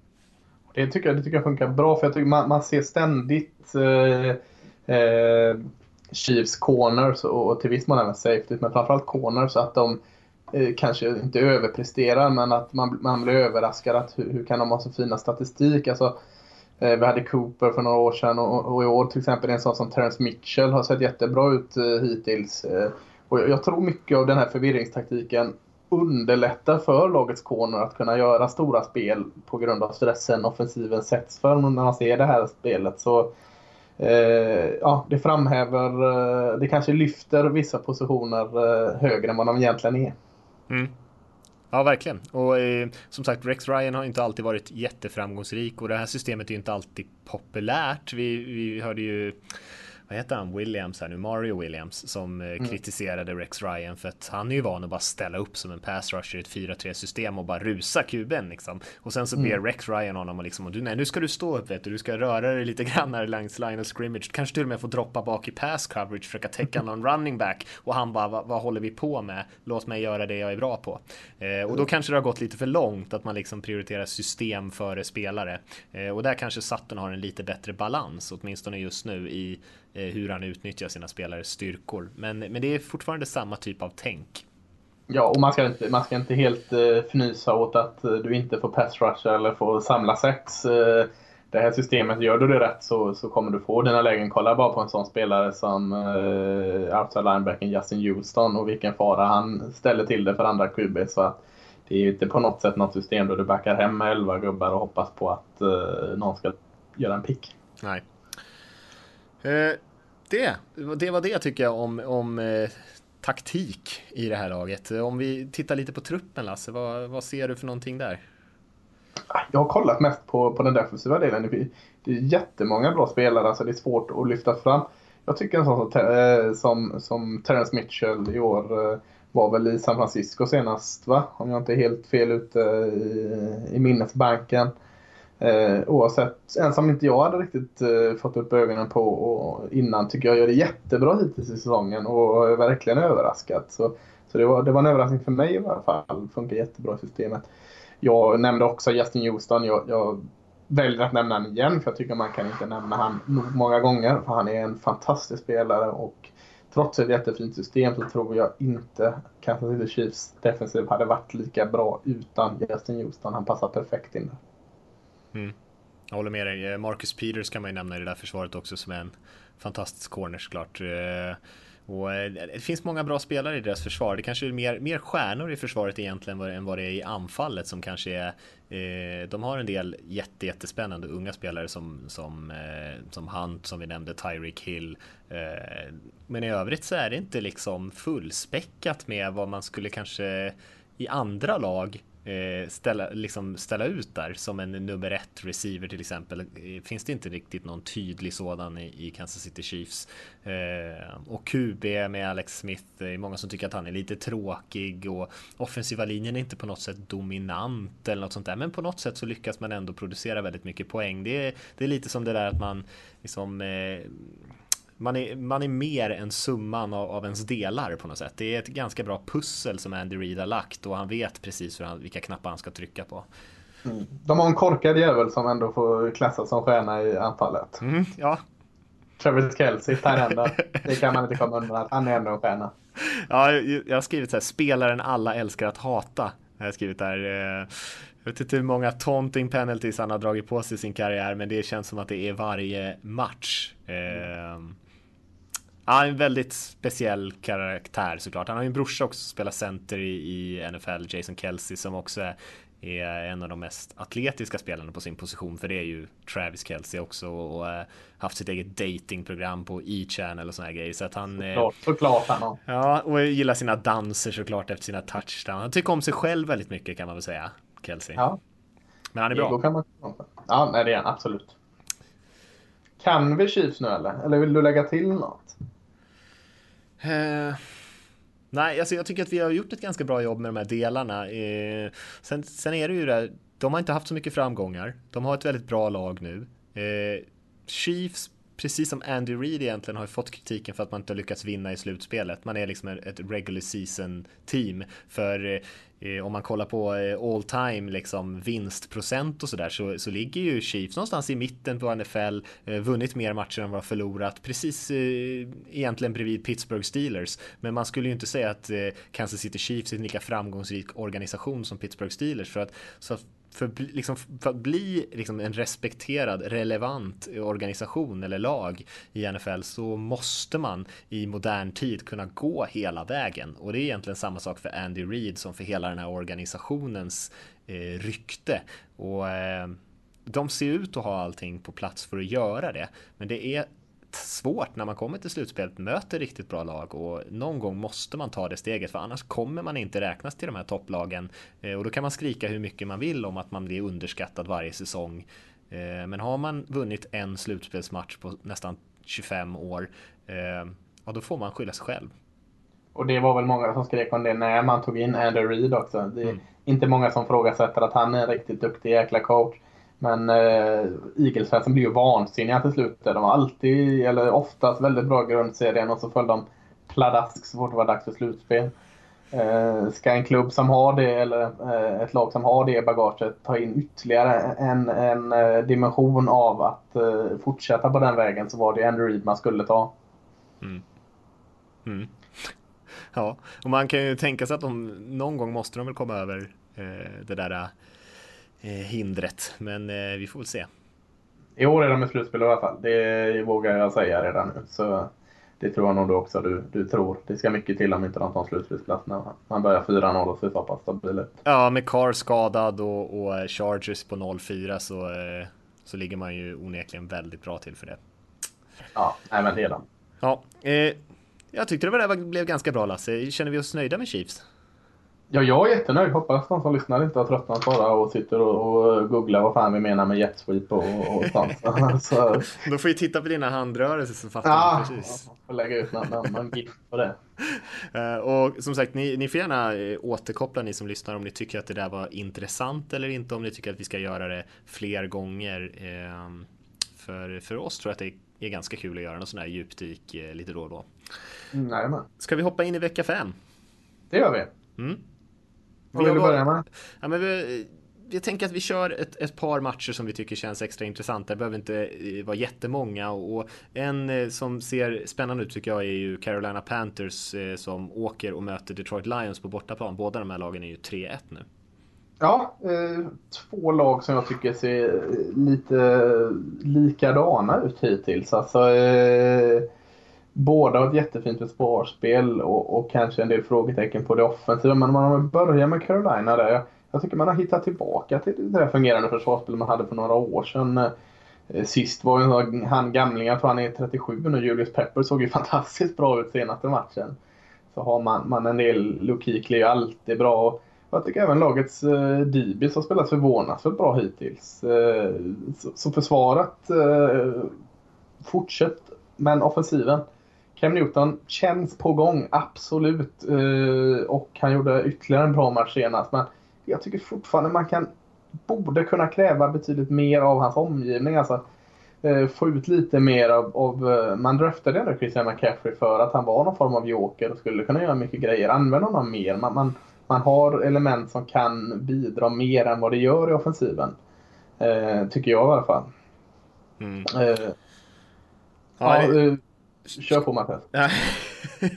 Det tycker jag, det tycker jag funkar bra för jag tycker man, man ser ständigt eh, eh, Chiefs corners och, och till viss mån även safety, men framförallt corners att de eh, kanske inte överpresterar men att man, man blir överraskad att hur, hur kan de ha så fina statistik? Alltså, Eh, vi hade Cooper för några år sedan och, i år till exempel en sån som Terence Mitchell har sett jättebra ut eh, hittills. Eh, och jag, tror mycket av den här förvirringstaktiken underlättar för lagets corner att kunna göra stora spel på grund av stressen offensiven sätts för när man ser det här spelet. Så ja, det framhäver, det kanske lyfter vissa positioner högre än vad de egentligen är. Mm. Ja, verkligen. Och eh, som sagt, Rex Ryan har inte alltid varit jätteframgångsrik och det här systemet är inte alltid populärt. Vi, vi hörde ju vad heter han, Williams här nu, Mario Williams, som eh, mm. kritiserade Rex Ryan för att han är ju van att bara ställa upp som en pass rusher i ett 4-3 system och bara rusa kuben liksom. Och sen så ber mm. Rex Ryan honom och liksom, och du, nej nu ska du stå upp vet du, du ska röra dig lite grann här längs line of scrimmage, kanske till och med få droppa bak i pass coverage, försöka täcka [laughs] någon running back och han bara, vad, vad håller vi på med? Låt mig göra det jag är bra på. Eh, och då mm. kanske det har gått lite för långt att man liksom prioriterar system före spelare. Eh, och där kanske Sutton har en lite bättre balans, åtminstone just nu i hur han utnyttjar sina spelares styrkor. Men, men det är fortfarande samma typ av tänk. Ja, och man ska inte, man ska inte helt uh, fnysa åt att uh, du inte får pass rush eller får samla sex. Uh, det här systemet, gör du det rätt så, så kommer du få dina lägen. Kolla bara på en sån spelare som uh, outside linebacken Justin Houston och vilken fara han ställer till det för andra QB. Så att det är inte på något sätt något system där du backar hem med 11 gubbar och hoppas på att uh, någon ska göra en pick. Nej. Eh, det, det var det tycker jag om, om eh, taktik i det här laget. Om vi tittar lite på truppen Lasse, vad, vad ser du för någonting där? Jag har kollat mest på, på den defensiva delen. Det är jättemånga bra spelare, så det är svårt att lyfta fram. Jag tycker en sån som, eh, som, som Terence Mitchell i år eh, var väl i San Francisco senast, va? Om jag inte är helt fel ute i, i minnesbanken. Eh, oavsett, en som inte jag hade riktigt eh, fått upp ögonen på och innan tycker jag gör det jättebra hittills i säsongen och är verkligen överraskad. Så, så det, var, det var en överraskning för mig i alla fall. Funkar jättebra i systemet. Jag nämnde också Justin Houston. Jag, jag väljer att nämna honom igen för jag tycker man kan inte nämna honom nog många gånger. För han är en fantastisk spelare och trots ett jättefint system så tror jag inte Kansas City Chiefs defensiv hade varit lika bra utan Justin Houston. Han passar perfekt in där. Mm. Jag håller med dig. Eh, Marcus Peters kan man ju nämna i det där försvaret också som är en fantastisk corner såklart. Eh, och eh, det finns många bra spelare i deras försvar. Det kanske är mer, mer stjärnor i försvaret egentligen än vad det är i anfallet som kanske är eh, De har en del jätte, jättespännande unga spelare som, som, eh, som Hunt som vi nämnde, Tyreek Hill. Eh, men i övrigt så är det inte liksom fullspäckat med vad man skulle kanske i andra lag Eh, ställa, liksom ställa ut där som en nummer ett receiver till exempel. Finns det inte riktigt någon tydlig sådan i, i Kansas City Chiefs. Eh, och QB med Alex Smith, det är många som tycker att han är lite tråkig och offensiva linjen är inte på något sätt dominant eller något sånt där. Men på något sätt så lyckas man ändå producera väldigt mycket poäng. Det är, det är lite som det där att man liksom eh, man är, man är mer än summan av, av ens delar på något sätt. Det är ett ganska bra pussel som Andy Reid har lagt och han vet precis hur han, vilka knappar han ska trycka på. Mm. De har en korkad jävel som ändå får klassas som stjärna i anfallet. Mm, ja. Travis Kelce, thailändaren. Det kan man inte komma undan att han är ändå en stjärna. Ja, jag har skrivit så här, spelaren alla älskar att hata. Jag har skrivit där. Eh, jag vet inte hur många taunting penalties han har dragit på sig i sin karriär, men det känns som att det är varje match. Mm. Ja, en väldigt speciell karaktär såklart. Han har ju en brorsa också som spelar center i, i NFL, Jason Kelsey, som också är, är, en av de mest atletiska spelarna på sin position. För det är ju Travis Kelsey också och, och äh, haft sitt eget datingprogram på E-channel och såna här grejer. Så att han... Eh, såklart, såklart han. Ja, och gillar sina danser såklart efter sina touchdowns. Han tycker om sig själv väldigt mycket kan man väl säga, Kelsey. Ja. Men han är bra. Kan man... Ja, nej, det är han absolut. Kan vi Chiefs nu eller? Eller vill du lägga till något? Eh, nej, alltså jag tycker att vi har gjort ett ganska bra jobb med de här delarna. Eh, sen, sen är det ju det, de har inte haft så mycket framgångar. De har ett väldigt bra lag nu. Eh, Chiefs precis som Andy Reid egentligen har fått kritiken för att man inte har lyckats vinna i slutspelet. Man är liksom ett regular season team. För eh, Eh, om man kollar på eh, all time liksom vinstprocent och sådär så, så ligger ju Chiefs någonstans i mitten på NFL. Eh, vunnit mer matcher än vad förlorat. Precis egentligen bredvid Pittsburgh Steelers. Men man skulle ju inte säga att Kansas City Chiefs är en lika framgångsrik organisation som Pittsburgh Steelers. För att, så för, liksom, för att bli liksom en respekterad, relevant organisation eller lag i NFL så måste man i modern tid kunna gå hela vägen. Och det är egentligen samma sak för Andy Reid som för hela den här organisationens eh, rykte. Och eh, de ser ut att ha allting på plats för att göra det. Men det är svårt när man kommer till slutspelet, möter riktigt bra lag och någon gång måste man ta det steget för annars kommer man inte räknas till de här topplagen eh, och då kan man skrika hur mycket man vill om att man blir underskattad varje säsong. Eh, men har man vunnit en slutspelsmatch på nästan 25 år, eh, ja då får man skylla sig själv. Och det var väl många som skrek om det när man tog in Andrew Reid också. Det är mm. inte många som frågasätter att han är en riktigt duktig jäkla coach. Men eh, Eagles-fansen blir ju vansinniga till slut. De har alltid, eller oftast, väldigt bra grundserien och så föll de pladask så fort det var dags för slutspel. Eh, ska en klubb som har det, eller eh, ett lag som har det bagaget, ta in ytterligare en, en eh, dimension av att eh, fortsätta på den vägen så var det Andrew Reed man skulle ta. Mm. Mm. Ja, och man kan ju tänka sig att de någon gång måste de väl komma över eh, det där Eh, hindret. Men eh, vi får väl se. I år är de i slutspel i alla fall. Det vågar jag säga redan nu. Så det tror jag nog du också du, du tror. Det ska mycket till om inte de tar slutspelsplats när man börjar 4-0 och ser så pass stabil ut. Ja, med Carr skadad och, och eh, Chargers på 0-4 så, så ligger man ju onekligen väldigt bra till för det. Ja, nej men det är de. Ja, eh, jag tyckte det var, blev ganska bra Lasse. Känner vi oss nöjda med Chiefs? Ja, jag är jättenöjd. Hoppas de som lyssnar inte har tröttnat bara och sitter och, och googlar vad fan vi menar med jetsweep och, och sånt. [laughs] så, Då får ju titta på dina handrörelser så fattar ja, du precis. jag får lägga ut någon, någon, någon gif på det. [laughs] Eh, och som sagt, ni, ni får gärna eh, återkoppla ni som lyssnar om ni tycker att det där var intressant eller inte, om ni tycker att vi ska göra det fler gånger. Ehm, för, för oss tror jag att det är ganska kul att göra någon sån här djupdyk eh, lite då och då. Nej, men. Ska vi hoppa in i vecka fem? Det gör vi. Mm. Vill du börja med? Ja, men vi, jag tänker att vi kör ett, ett par matcher som vi tycker känns extra intressanta. Det behöver inte eh, vara jättemånga och en eh, som ser spännande ut tycker jag är ju Carolina Panthers eh, som åker och möter Detroit Lions på bortaplan. Båda de här lagen är ju 3-1 nu. Ja, eh, två lag som jag tycker ser lite likadana ut hittills. Alltså, eh, båda har ett jättefint försvarsspel och, och kanske en del frågetecken på det offensiva. Men om man börjar med Carolina där. Jag, jag tycker man har hittat tillbaka till det där fungerande försvarsspel man hade för några år sedan. Eh, sist var ju han gamling, jag tror han är 37 nu, Julius Pepper såg ju [laughs] fantastiskt bra ut senaste matchen. Så har man, man en del, Luke är ju alltid bra. Och jag tycker även lagets eh, Dibis har spelat förvånansvärt bra hittills. Eh, så, så försvaret eh, fortsätt, men offensiven. Cam Newton känns på gång, absolut. Eh, och han gjorde ytterligare en bra match senast. Men jag tycker fortfarande man kan, borde kunna kräva betydligt mer av hans omgivning. Alltså, eh, få ut lite mer av, av eh, man draftade ändå Christian McCaffrey för att han var någon form av joker och skulle kunna göra mycket grejer. Använd honom mer. Man, man, man har element som kan bidra mer än vad det gör i offensiven. Eh, tycker jag i alla fall. Mm. Eh, Ja, ja, kör på Mattias. [laughs] Ja.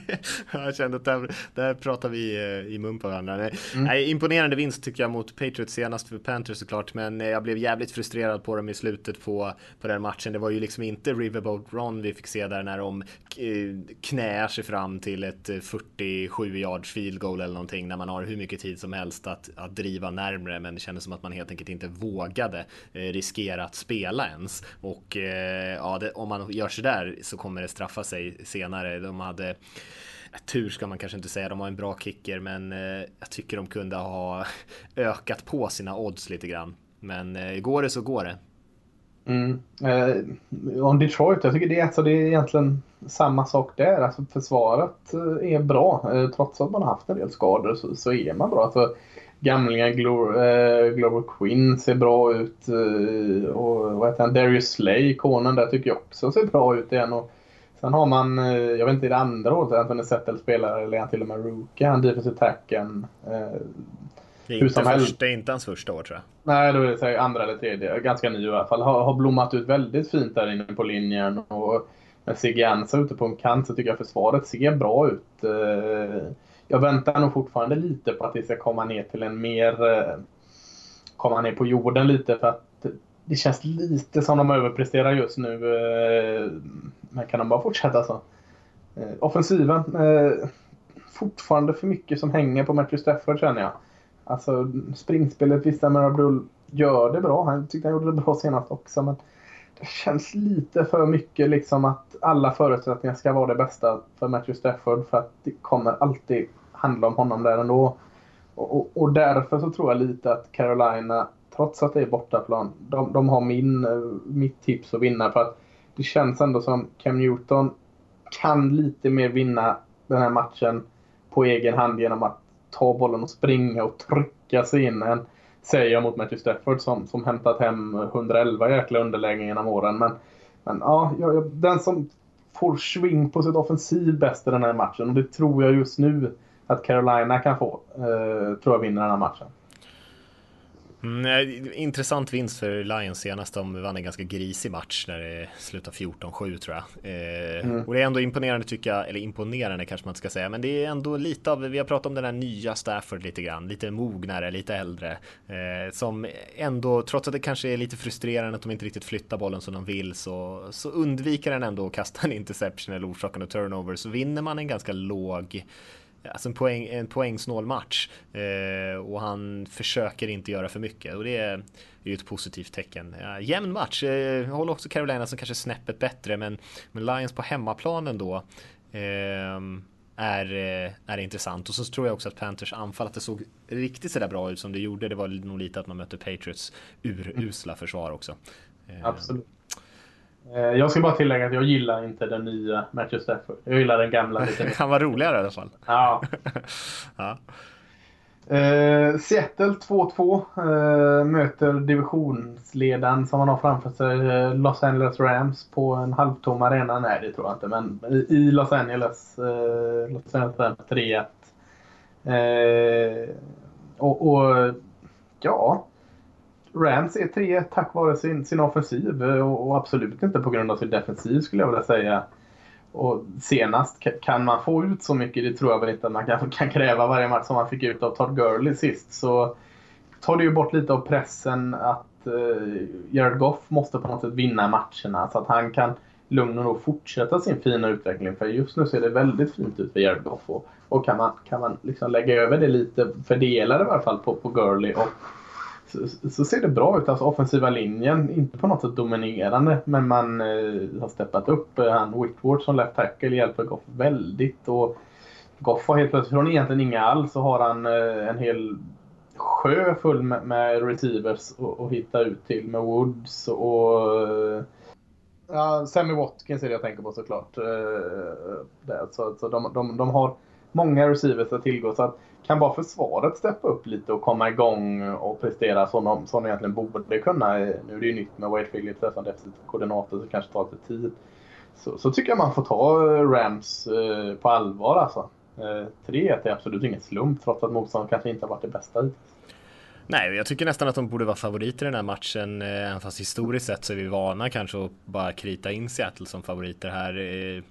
[laughs] jag kände att där, där pratar vi eh, i mun på varandra. Nej, Mm. nej, imponerande vinst tycker jag mot Patriots senast för Panthers såklart, men eh, jag blev jävligt frustrerad på dem i slutet på, på den matchen. Det var ju liksom inte Riverboat Ron vi fick se där när de eh, knäar sig fram till ett eh, 47 yards field goal eller någonting när man har hur mycket tid som helst att, att driva närmre, men det kändes som att man helt enkelt inte vågade riskera att spela ens. Och ja, det, om man gör så där så kommer det straffa sig senare. De hade Eh, tur ska man kanske inte säga, de har en bra kicker men eh, jag tycker de kunde ha [laughs] ökat på sina odds lite grann. Men eh, går det så går det. Mm. Eh, om Detroit, jag tycker det är, alltså, det är egentligen samma sak där. Alltså, försvaret är bra. Eh, trots att man har haft en del skador så, så är man bra. Alltså, gamlingar Glor, eh, Glover Quinn ser bra ut. Eh, och vad heter han? Darius Slay, konen där, tycker jag också ser bra ut igen. Och sen har man, eh, jag vet inte i det andra året, Anthony Settle spelar eller han till och med rookie? Han defensive tacken. Eh, Det är inte, hans första år tror jag. Nej, då är det så här, andra eller tredje. Ganska ny i alla fall. Har, har blommat ut väldigt fint där inne på linjen. Och med Sigge Ansa ute på en kant så tycker jag försvaret ser bra ut. Eh, Jag väntar nog fortfarande lite på att det ska komma ner till en mer... Komma ner på jorden lite för att det känns lite som de överpresterar just nu. Eh, men kan de bara fortsätta så? Eh, offensiven. Eh, fortfarande för mycket som hänger på Matthew Stafford känner jag. Alltså springspelet, visst Amir Abdul gör det bra. Han tyckte han gjorde det bra senast också. Men det känns lite för mycket liksom att alla förutsättningar ska vara det bästa för Matthew Stafford. För att det kommer alltid handla om honom där ändå. Och, och, och därför så tror jag lite att Carolina, trots att det är bortaplan, de, de har min, eh, mitt tips att vinna. För att det känns ändå som Cam Newton kan lite mer vinna den här matchen på egen hand genom att ta bollen och springa och trycka sig in än säger jag mot Matthew Stafford som, som hämtat hem 111 jäkla underlägen genom åren. Men, men ja, jag, jag, den som får sving på sitt offensiv bäst i den här matchen och det tror jag just nu att Carolina kan få. Eh, tror jag vinner den här matchen. Mm, intressant vinst för Lions senast. De vann en ganska grisig match när det slutade 14-7 tror jag. Eh, Mm. Och det är ändå imponerande tycker jag, eller imponerande kanske man inte ska säga, men det är ändå lite av, vi har pratat om den här nya Stafford lite grann, lite mognare, lite äldre. Eh, som ändå, trots att det kanske är lite frustrerande att de inte riktigt flyttar bollen som de vill, så, så undviker den ändå att kasta en interception eller orsaka en turnover, så vinner man en ganska låg Alltså en, poäng, en poängsnål match eh, och han försöker inte göra för mycket och det är ju ett positivt tecken. Ja, jämn match, eh, jag håller också Carolina som kanske snäppet bättre men, men Lions på hemmaplanen då. Eh, är, eh, är intressant. Och så tror jag också att Panthers anfall, att det såg riktigt sådär bra ut som det gjorde. Det var nog lite att man mötte Patriots urusla försvar också. Eh, Absolut. Jag ska bara tillägga att jag gillar inte den nya Matthew Stafford. Jag gillar den gamla. [laughs] Han var roligare i alla fall. Ja. [laughs] ja. Eh, Seattle 2-2 eh, möter divisionsledaren som man har framför sig, eh, Los Angeles Rams på en halvtom arena. Nej, det tror jag inte, men i, i Los Angeles. Eh, Los Angeles Rams 3-1. Eh, och, och, ja, Rams är 3 tack vare sin, sin offensiv eh, och, och absolut inte på grund av sin defensiv skulle jag vilja säga. Och senast kan man få ut så mycket, det tror jag väl inte att man kan, [laughs] kan kräva varje match som man fick ut av Todd Gurley sist. Så tar det ju bort lite av pressen att eh, Jared Goff måste på något sätt vinna matcherna så att han kan lugn och ro fortsätta sin fina utveckling. För just nu ser det väldigt fint ut för Jared Goff. Och, och kan man, kan man liksom lägga över det lite, fördela det i alla fall på, på Gurley och så, så, ser det bra ut. Alltså offensiva linjen, inte på något sätt dominerande, men man eh, har steppat upp. Eh, han Whitworth som left tackle hjälper Goff väldigt. Och Goff har helt plötsligt, från egentligen inga alls, så har han eh, en hel sjö full med, med receivers att hitta ut till. Med Woods och eh, Ja, Sammy Watkins är det jag tänker på såklart. Eh, där. Så, så de, de, de har många receivers att tillgå. Så att kan bara försvaret steppa upp lite och komma igång och prestera som de, som de egentligen borde kunna. Nu är det ju nytt med Wade Phillips som defensiv koordinator så kanske tar lite tid. Så, så, tycker jag man får ta eh, Rams eh, på allvar alltså. Eh, 3-1 är absolut ingen slump trots att motståndet kanske inte har varit det bästa hittills. Nej, jag tycker nästan att de borde vara favoriter i den här matchen. Eh, även fast historiskt sett så är vi vana kanske att bara krita in Seattle som favoriter här. Eh,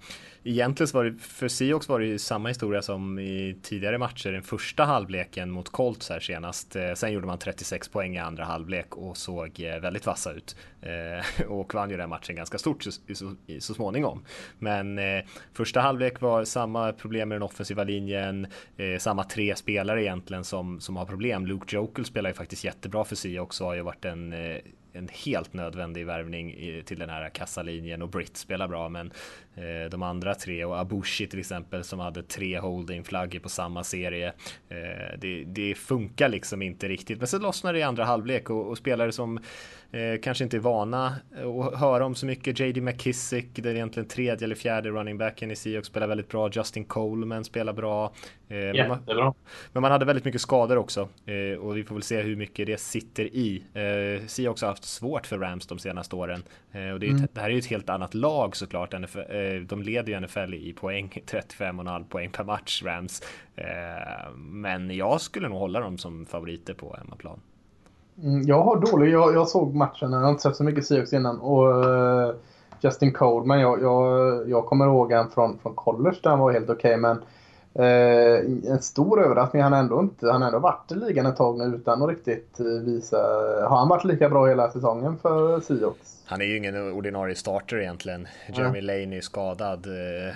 Egentligen egentligen var det, för Seahawks var det ju samma historia som i tidigare matcher. Den första halvleken mot Colts här senast. Eh, sen gjorde man 36 poäng i andra halvlek och såg eh, väldigt vassa ut. Eh, [laughs] och vann ju den matchen ganska stort så, så, så småningom. Men första halvlek var samma problem med den offensiva linjen. samma tre spelare egentligen som, som har problem. Luke Jokel spelar ju faktiskt jättebra för Seahawks och har ju varit en en helt nödvändig värvning till den här kassalinjen och Britt spelar bra men eh, de andra tre och Abushi till exempel som hade tre holdingflaggor på samma serie. Eh, det, det, funkar liksom inte riktigt men så lossnar det i andra halvlek och, och spelare som eh, kanske inte är vana att höra om så mycket. JD McKissick, det är egentligen tredje eller fjärde running backen i Seahawks spelar väldigt bra. Justin Coleman spelar bra. Jättebra. Men man, men man hade väldigt mycket skador också och vi får väl se hur mycket det sitter i. Seahawks har haft svårt för Rams de senaste åren. Eh, och det, mm. det, här är ju ett helt annat lag såklart. NFL, eh, de leder ju NFL i poäng, [laughs] 35,5 poäng per match Rams. Eh, men jag skulle nog hålla dem som favoriter på hemmaplan. Mm, jag har dålig, jag, jag såg matchen, jag har inte sett så mycket Seahawks innan. Och uh, Justin Coleman, jag, jag, jag kommer ihåg han från, från college där han var helt okej. Okay, men uh, en stor överraskning. Han har ändå, inte, han har ändå varit i ligan ett tag nu utan att riktigt eh, visa... Har han varit lika bra hela säsongen för Seahawks? Han är ju ingen ordinarie starter egentligen. Jeremy ja. Lane är skadad. Eh,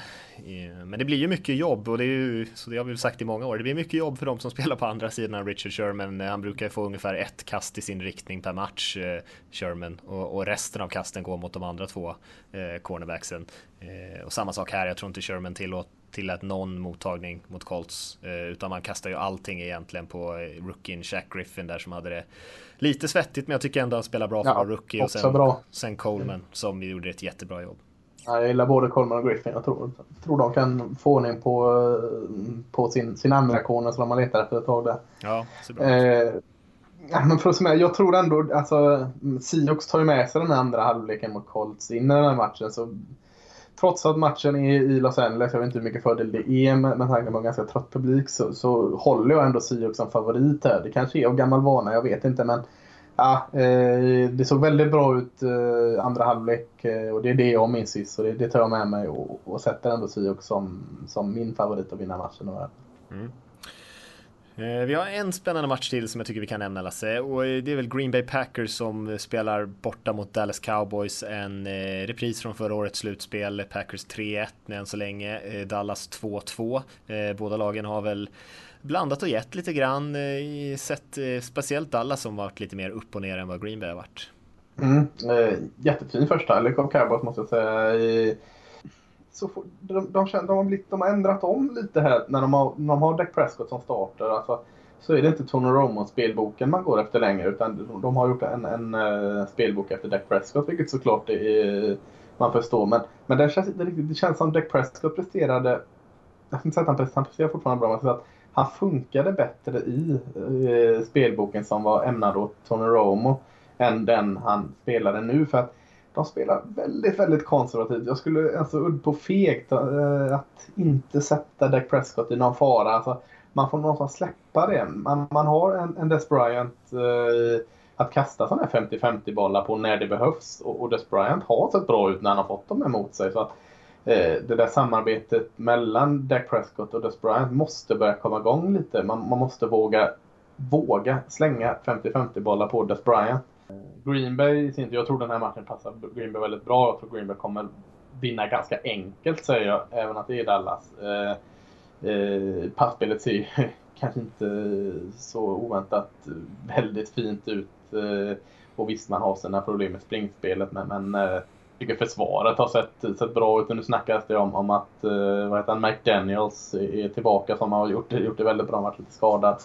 men det blir ju mycket jobb och det är ju, så det har vi sagt i många år, det blir mycket jobb för de som [laughs] spelar på andra sidan av Richard Sherman. Han brukar få ungefär ett kast i sin riktning per match, Sherman, och, och resten av kasten går mot de andra två cornerbacksen. Och samma sak här, jag tror inte Sherman tillåter tillät någon mottagning mot Colts. Eh, utan man kastar ju allting egentligen på eh, rookien Jack Griffin där som hade det lite svettigt men jag tycker ändå han spelar bra för att ja, rookie. Och sen, bra. sen Coleman som gjorde ett jättebra jobb. Ja, jag gillar både Coleman och Griffin. Jag tror, tror de kan få ordning på, eh, på sin, sin andra corner som de har letat efter ett tag där. Ja, så bra. Eh, ja, men för att summera, jag tror ändå, alltså Seahawks tar ju med sig den här andra halvleken mot Colts in i den här matchen. Så trots att matchen är i Los Angeles, jag vet inte hur mycket fördel det är med, med tanke på en ganska trött publik, så, så håller jag ändå Seahawks som favorit här. Det kanske är av gammal vana, jag vet inte. Men ja, eh, det såg väldigt bra ut eh, andra halvlek eh, och det är det jag minns sist. Så det, det tar jag med mig och, och sätter ändå Seahawks som, som min favorit att vinna matchen. Mm. Eh, vi har en spännande match till som jag tycker vi kan nämna Lasse och eh, det är väl Green Bay Packers som eh, spelar borta mot Dallas Cowboys. En repris från förra årets slutspel. Packers 3-1 än så länge. Dallas 2-2. Båda lagen har väl blandat och gett lite grann. Sett speciellt Dallas som varit lite mer upp och ner än vad Green Bay har varit. Mm, jättefin första halvlek av Cowboys måste jag säga så får, de, de, känner, de, har blivit, de har ändrat om lite här när de har, när de har Dak Prescott som starter. Alltså, så är det inte Tony Romo-spelboken man går efter längre utan de har gjort en, en, en spelbok efter Dak Prescott vilket såklart är, man förstår. Men, men det, känns, det, det känns som Dak Prescott presterade, jag ska inte säga att han, han presterar fortfarande bra, men att han funkade bättre i eh, spelboken som var ämnad åt Tony Romo än den han spelade nu. För att de spelar väldigt, väldigt konservativt. Jag skulle alltså udd på fegt eh, att inte sätta Dak Prescott i någon fara. Alltså, man får någonstans släppa det. Man, man har en, en Des Bryant eh, att kasta sådana här 50-50 bollar på när det behövs. Och, och Des Bryant har sett bra ut när han har fått dem emot sig. Så att, eh, det där samarbetet mellan Dak Prescott och Des Bryant måste börja komma igång lite. Man, man måste våga, våga slänga 50-50 bollar på Des Bryant. Green Bay i sin tur, jag tror den här matchen passar Green Bay väldigt bra. Jag tror Green Bay kommer vinna ganska enkelt säger jag, även att det är Dallas. Eh, eh, passspelet ser [laughs] kanske inte så oväntat väldigt fint ut. Eh, och visst, man har sina problem med springspelet, men, men eh, jag tycker försvaret har sett, sett bra ut. Nu snackas det om, om att eh, vad heter han, McDaniels är tillbaka som har gjort, gjort det väldigt bra, varit lite skadad.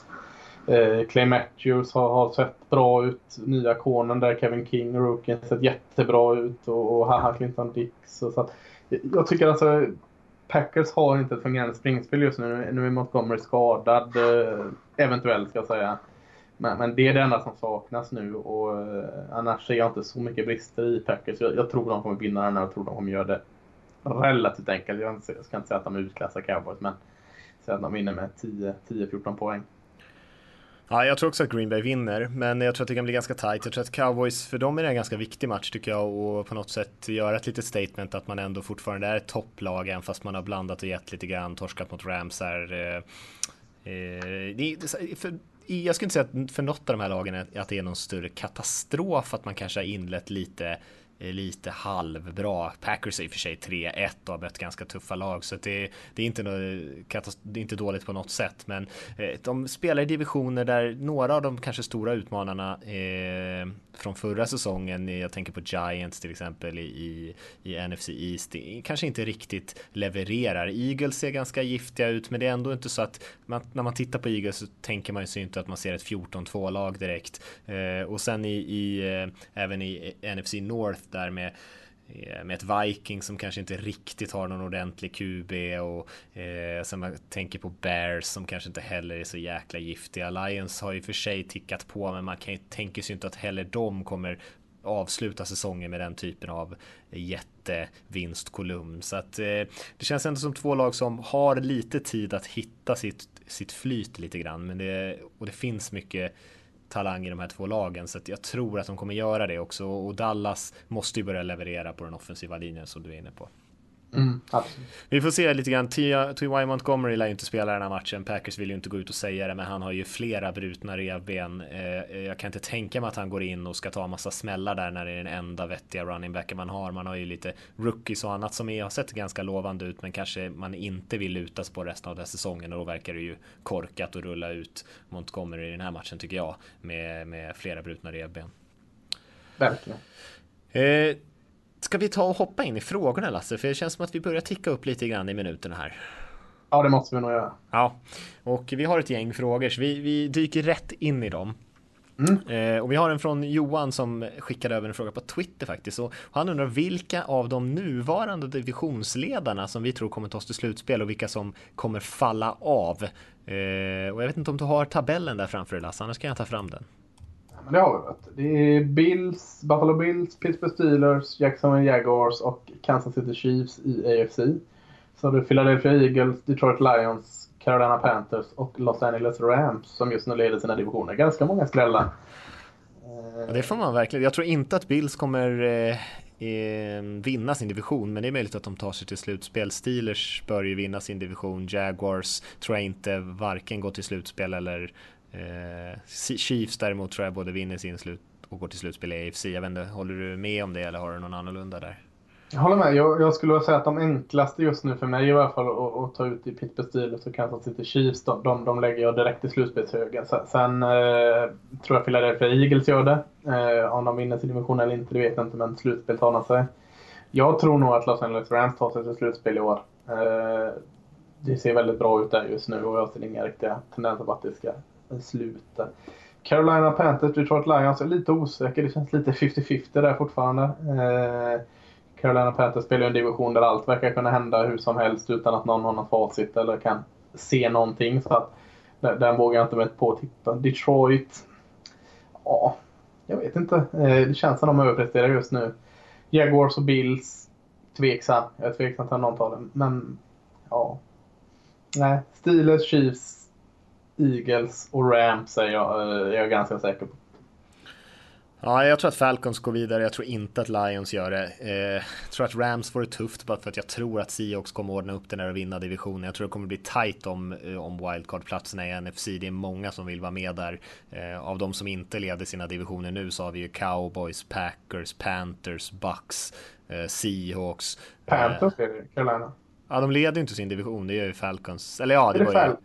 Eh, Clay Matthews har, har, sett bra ut. Nya konen där, Kevin King, rookien, sett jättebra ut. Och, och haha, Clinton Dix. Och så att, jag tycker alltså Packers har inte ett fungerande springspel just nu. Nu är Montgomery skadad, eh, eventuellt ska jag säga. Men, men, det är det enda som saknas nu och eh, annars ser jag inte så mycket brister i Packers. Jag, jag tror de kommer vinna den här och tror de kommer göra det relativt enkelt. Jag, jag ska inte säga att de utklassar Cowboys men säga att de vinner med 10-14 poäng. Ja, jag tror också att Green Bay vinner, men jag tror att det kan bli ganska tight. Jag tror att Cowboys, för dem är det en ganska viktig match tycker jag och på något sätt göra ett litet statement att man ändå fortfarande är ett topplag även fast man har blandat och gett lite grann, torskat mot Rams här. Eh, eh, för, jag skulle inte säga att för något av de här lagen att det är någon större katastrof att man kanske har inlett lite lite halvbra. Packers är i och för sig 3-1 och har mött ganska tuffa lag så det, det, är inte något, det är inte dåligt på något sätt. Men eh, de spelar i divisioner där några av de kanske stora utmanarna eh, från förra säsongen, eh, jag tänker på Giants till exempel i, i, NFC East, kanske inte riktigt levererar. Eagles ser ganska giftiga ut, men det är ändå inte så att man, när man tittar på Eagles så tänker man ju inte att man ser ett 14-2 lag direkt. Och sen i, i även i NFC North där med eh, med ett Viking som kanske inte riktigt har någon ordentlig QB och eh, sen man tänker på Bears som kanske inte heller är så jäkla giftiga. Lions har ju för sig tickat på men man kan ju tänka sig inte att heller de kommer avsluta säsongen med den typen av jättevinstkolumn. Så att eh, det känns ändå som två lag som har lite tid att hitta sitt, sitt flyt lite grann. Men det, och det finns mycket talang i de här två lagen så att jag tror att de kommer göra det också och Dallas måste ju börja leverera på den offensiva linjen som du är inne på. Mm, vi får se lite grann. T.Y. Montgomery lär ju inte spela den här matchen. Packers vill ju inte gå ut och säga det, men han har ju flera brutna revben. Eh, jag kan inte tänka mig att han går in och ska ta massa smällar där när det är den enda vettiga running backen man har. Man har ju lite rookies och annat som är, har sett ganska lovande ut, men kanske man inte vill lutas på resten av den säsongen och då verkar det ju korkat att rulla ut Montgomery i den här matchen tycker jag med, med flera brutna revben. Verkligen. Eh, Ska vi ta och hoppa in i frågorna Lasse? För det känns som att vi börjar ticka upp lite grann i minuterna här. Ja, det måste vi nog göra. Ja, och vi har ett gäng frågor så vi, vi dyker rätt in i dem. Mm. Eh, och vi har en från Johan som skickade över en fråga på Twitter faktiskt. Och han undrar vilka av de nuvarande divisionsledarna som vi tror kommer ta oss till slutspel och vilka som kommer falla av. Eh, och jag vet inte om du har tabellen där framför dig Lasse, annars kan jag ta fram den men det har vi vet. Det är Bills, Buffalo Bills, Pittsburgh Steelers, Jacksonville Jaguars och Kansas City Chiefs i AFC. Så har du Philadelphia Eagles, Detroit Lions, Carolina Panthers och Los Angeles Rams som just nu leder sina divisioner. Ganska många skrällar. Det får man verkligen. Jag tror inte att Bills kommer eh, eh, vinna sin division, men det är möjligt att de tar sig till slutspel. Steelers bör ju vinna sin division. Jaguars tror jag inte varken går till slutspel eller Eh, Chiefs däremot tror jag både vinner sin slut och går till slutspel i AFC. Jag vet inte, håller du med om det eller har du någon annorlunda där? Jag håller med. Jag, jag skulle säga att de enklaste just nu för mig i alla fall att, att ta ut i Pittsburgh Steelers och Kansas City Chiefs, de, de, de lägger jag direkt i slutspelshögen. Sen, sen eh, tror jag Philadelphia Eagles gör det. Eh, om de vinner sin division eller inte, det vet jag inte, men slutspel tar sig. Jag tror nog att Los Angeles Rams tar sig till slutspel i år. Eh, det ser väldigt bra ut där just nu och jag ser inga riktiga tendenser på att det ska sluta. Carolina Panthers, Detroit Lions är lite osäker. Det känns lite 50-50 där fortfarande. Eh, Carolina Panthers spelar ju en division där allt verkar kunna hända hur som helst utan att någon har något facit eller kan se någonting. Så att, den vågar jag inte med på att tippa. Detroit, ja, jag vet inte. Eh, det känns som de överpresterar just nu. Jaguars och Bills, tveksam. Jag är tveksam till någon tar den. Men, ja. Nej, Steelers, Chiefs, Eagles och Rams är jag, är jag ganska säker på. Ja, jag tror att Falcons går vidare. Jag tror inte att Lions gör det. Eh, jag tror att Rams får det tufft bara för att jag tror att Seahawks kommer ordna upp det när och vinna divisionen. Jag tror det kommer bli tight om, eh, om wildcard-platserna i NFC. Det är många som vill vara med där. Eh, av de som inte leder sina divisioner nu så har vi ju Cowboys, Packers, Panthers, Bucks, eh, Seahawks. Panthers leder Carolina. Ja, de leder ju inte sin division. Det gör ju Falcons. Eller ja, det, det var ju...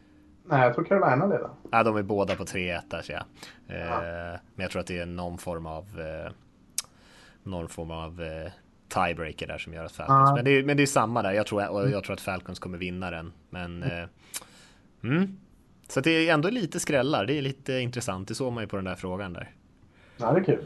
Nej, jag tror Carolina leder. Ja, de är båda på 3-1 där ser jag. Eh, men jag tror att det är någon form av eh, någon form av eh, tiebreaker där som gör att Falcons. Ah. Men, det är, men det är samma där. Jag tror, och jag tror att Falcons kommer vinna den. Men mm. mm. Så det är ändå lite skrällar. Det är lite intressant. Det såg man ju på den där frågan där. Ja, det är kul.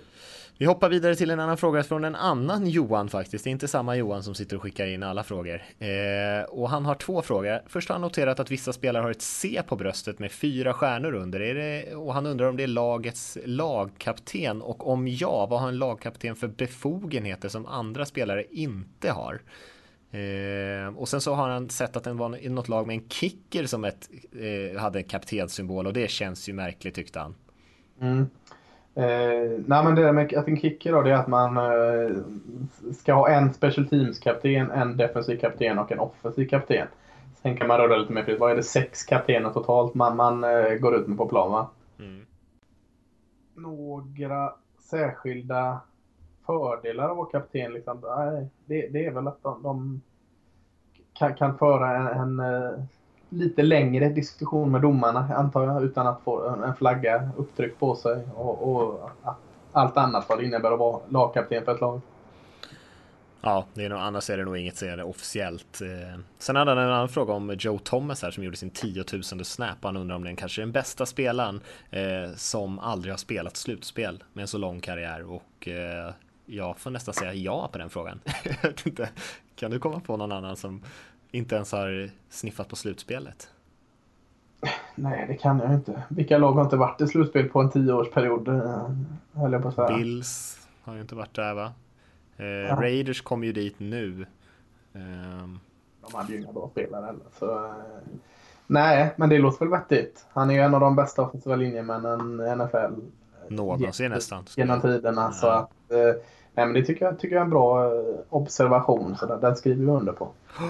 Vi hoppar vidare till en annan fråga från en annan Johan faktiskt. Det är inte samma Johan som sitter och skickar in alla frågor. Eh, och han har två frågor. Först har han noterat att vissa spelare har ett C på bröstet med fyra stjärnor under. Är det, och han undrar om det är lagets lagkapten och om ja, vad har en lagkapten för befogenheter som andra spelare inte har? Eh, och sen så har han sett att den var i något lag med en kicker som ett, eh, hade en kaptenssymbol och det känns ju märkligt tyckte han. Mm. Eh, nej men det där med att en kicker då, det är att man eh, ska ha en special teams-kapten, en defensiv kapten och en offensiv kapten. Sen kan man röra lite mer fritt. Vad är det? Sex kaptener totalt man, man eh, går ut med på plan va? Mm. Några särskilda fördelar av att kapten liksom? Nej, det, det är väl att de, de kan, kan föra en, en eh, lite längre diskussion med domarna antar jag utan att få en flagga upptryckt på sig och, och allt annat vad det innebär att vara lagkapten för ett lag. Ja, det är nog, annars är det nog inget senare officiellt. Eh, sen hade han en annan fråga om Joe Thomas här som gjorde sin 10 000 snap. Han undrar om den kanske är den bästa spelaren eh, som aldrig har spelat slutspel med en så lång karriär och eh, jag får nästan säga ja på den frågan. [laughs] kan du komma på någon annan som inte ens har sniffat på slutspelet? Nej, det kan jag inte. Vilka lag har inte varit i slutspel på en tioårsperiod? Eh, höll jag på att säga. Bills har ju inte varit där va? Eh, ja. Raiders kom ju dit nu. Eh. De hade ju inga bra spelare heller. Så, eh, nej, men det låter väl vettigt. Han är ju en av de bästa offensiva linjemännen i NFL. Någonsin nästan. Genom tiderna. Ja. Så att, eh, nej, men det tycker jag, tycker jag är en bra eh, observation. Så den skriver vi under på. [gasps]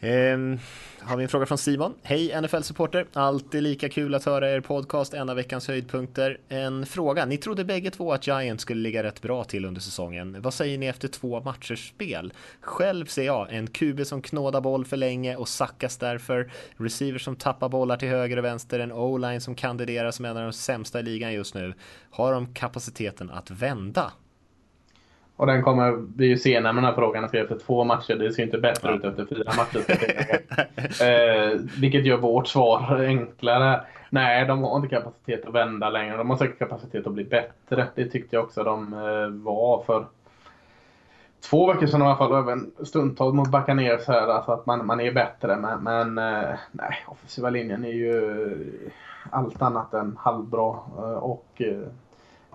Ehm, har vi en fråga från Simon. Hej NFL-supporter! Alltid lika kul att höra er podcast, en av veckans höjdpunkter. En fråga. Ni trodde bägge två att Giants skulle ligga rätt bra till under säsongen. Vad säger ni efter två matchers spel? Själv ser jag en QB som knådar boll för länge och sackas därför. Receivers som tappar bollar till höger och vänster. En O-line som kandiderar som en av de sämsta i ligan just nu. Har de kapaciteten att vända? Och den kommer vi ju se när den här frågan är efter två matcher. Det ser inte bättre ut efter fyra matcher. [laughs] eh, vilket gör vårt svar enklare. Nej, de har inte kapacitet att vända längre. De har säkert kapacitet att bli bättre. Det tyckte jag också de eh, var för två veckor sedan i alla fall. Även stundtals mot Buccaneers här. Alltså att man, man är bättre. Men, men eh, nej, offensiva linjen är ju allt annat än halvbra. Eh, och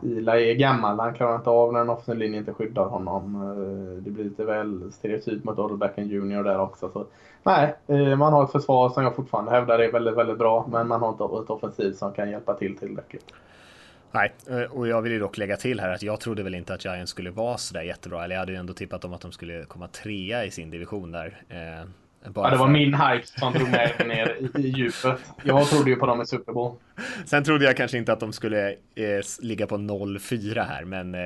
Eli är gammal, han klarar inte av när den offensiva linjen inte skyddar honom. Eh, det blir lite väl stereotyp mot Beckham Jr där också. Så, nej, eh, man har ett försvar som jag fortfarande hävdar är väldigt, väldigt bra. Men man har inte ett offensiv som kan hjälpa till tillräckligt. Nej, eh, och jag vill ju dock lägga till här att jag trodde väl inte att Giants skulle vara sådär jättebra. Eller jag hade ju ändå tippat om att de skulle komma trea i sin division där. ja, det var för... min hype som drog mig ner i, i djupet. Jag trodde ju på dem i Super Bowl. Sen trodde jag kanske inte att de skulle eh, ligga på 0-4 här, men eh,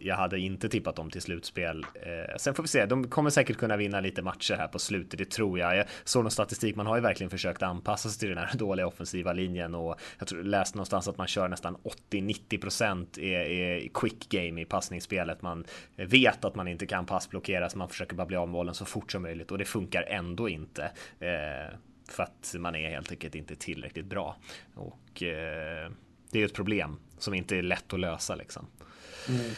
jag hade inte tippat dem till slutspel. Eh, sen får vi se, de kommer säkert kunna vinna lite matcher här på slutet, det tror jag. Jag såg någon statistik, man har ju verkligen försökt anpassa sig till den här [laughs] dåliga offensiva linjen och jag tror, läste någonstans att man kör nästan 80-90% i, i quick game i passningsspelet. Man vet att man inte kan passblockera, så man försöker bara bli av med bollen så fort som möjligt och det funkar ändå inte. Eh, för att man är helt enkelt inte tillräckligt bra. Och eh, det är ett problem som inte är lätt att lösa liksom. Mm.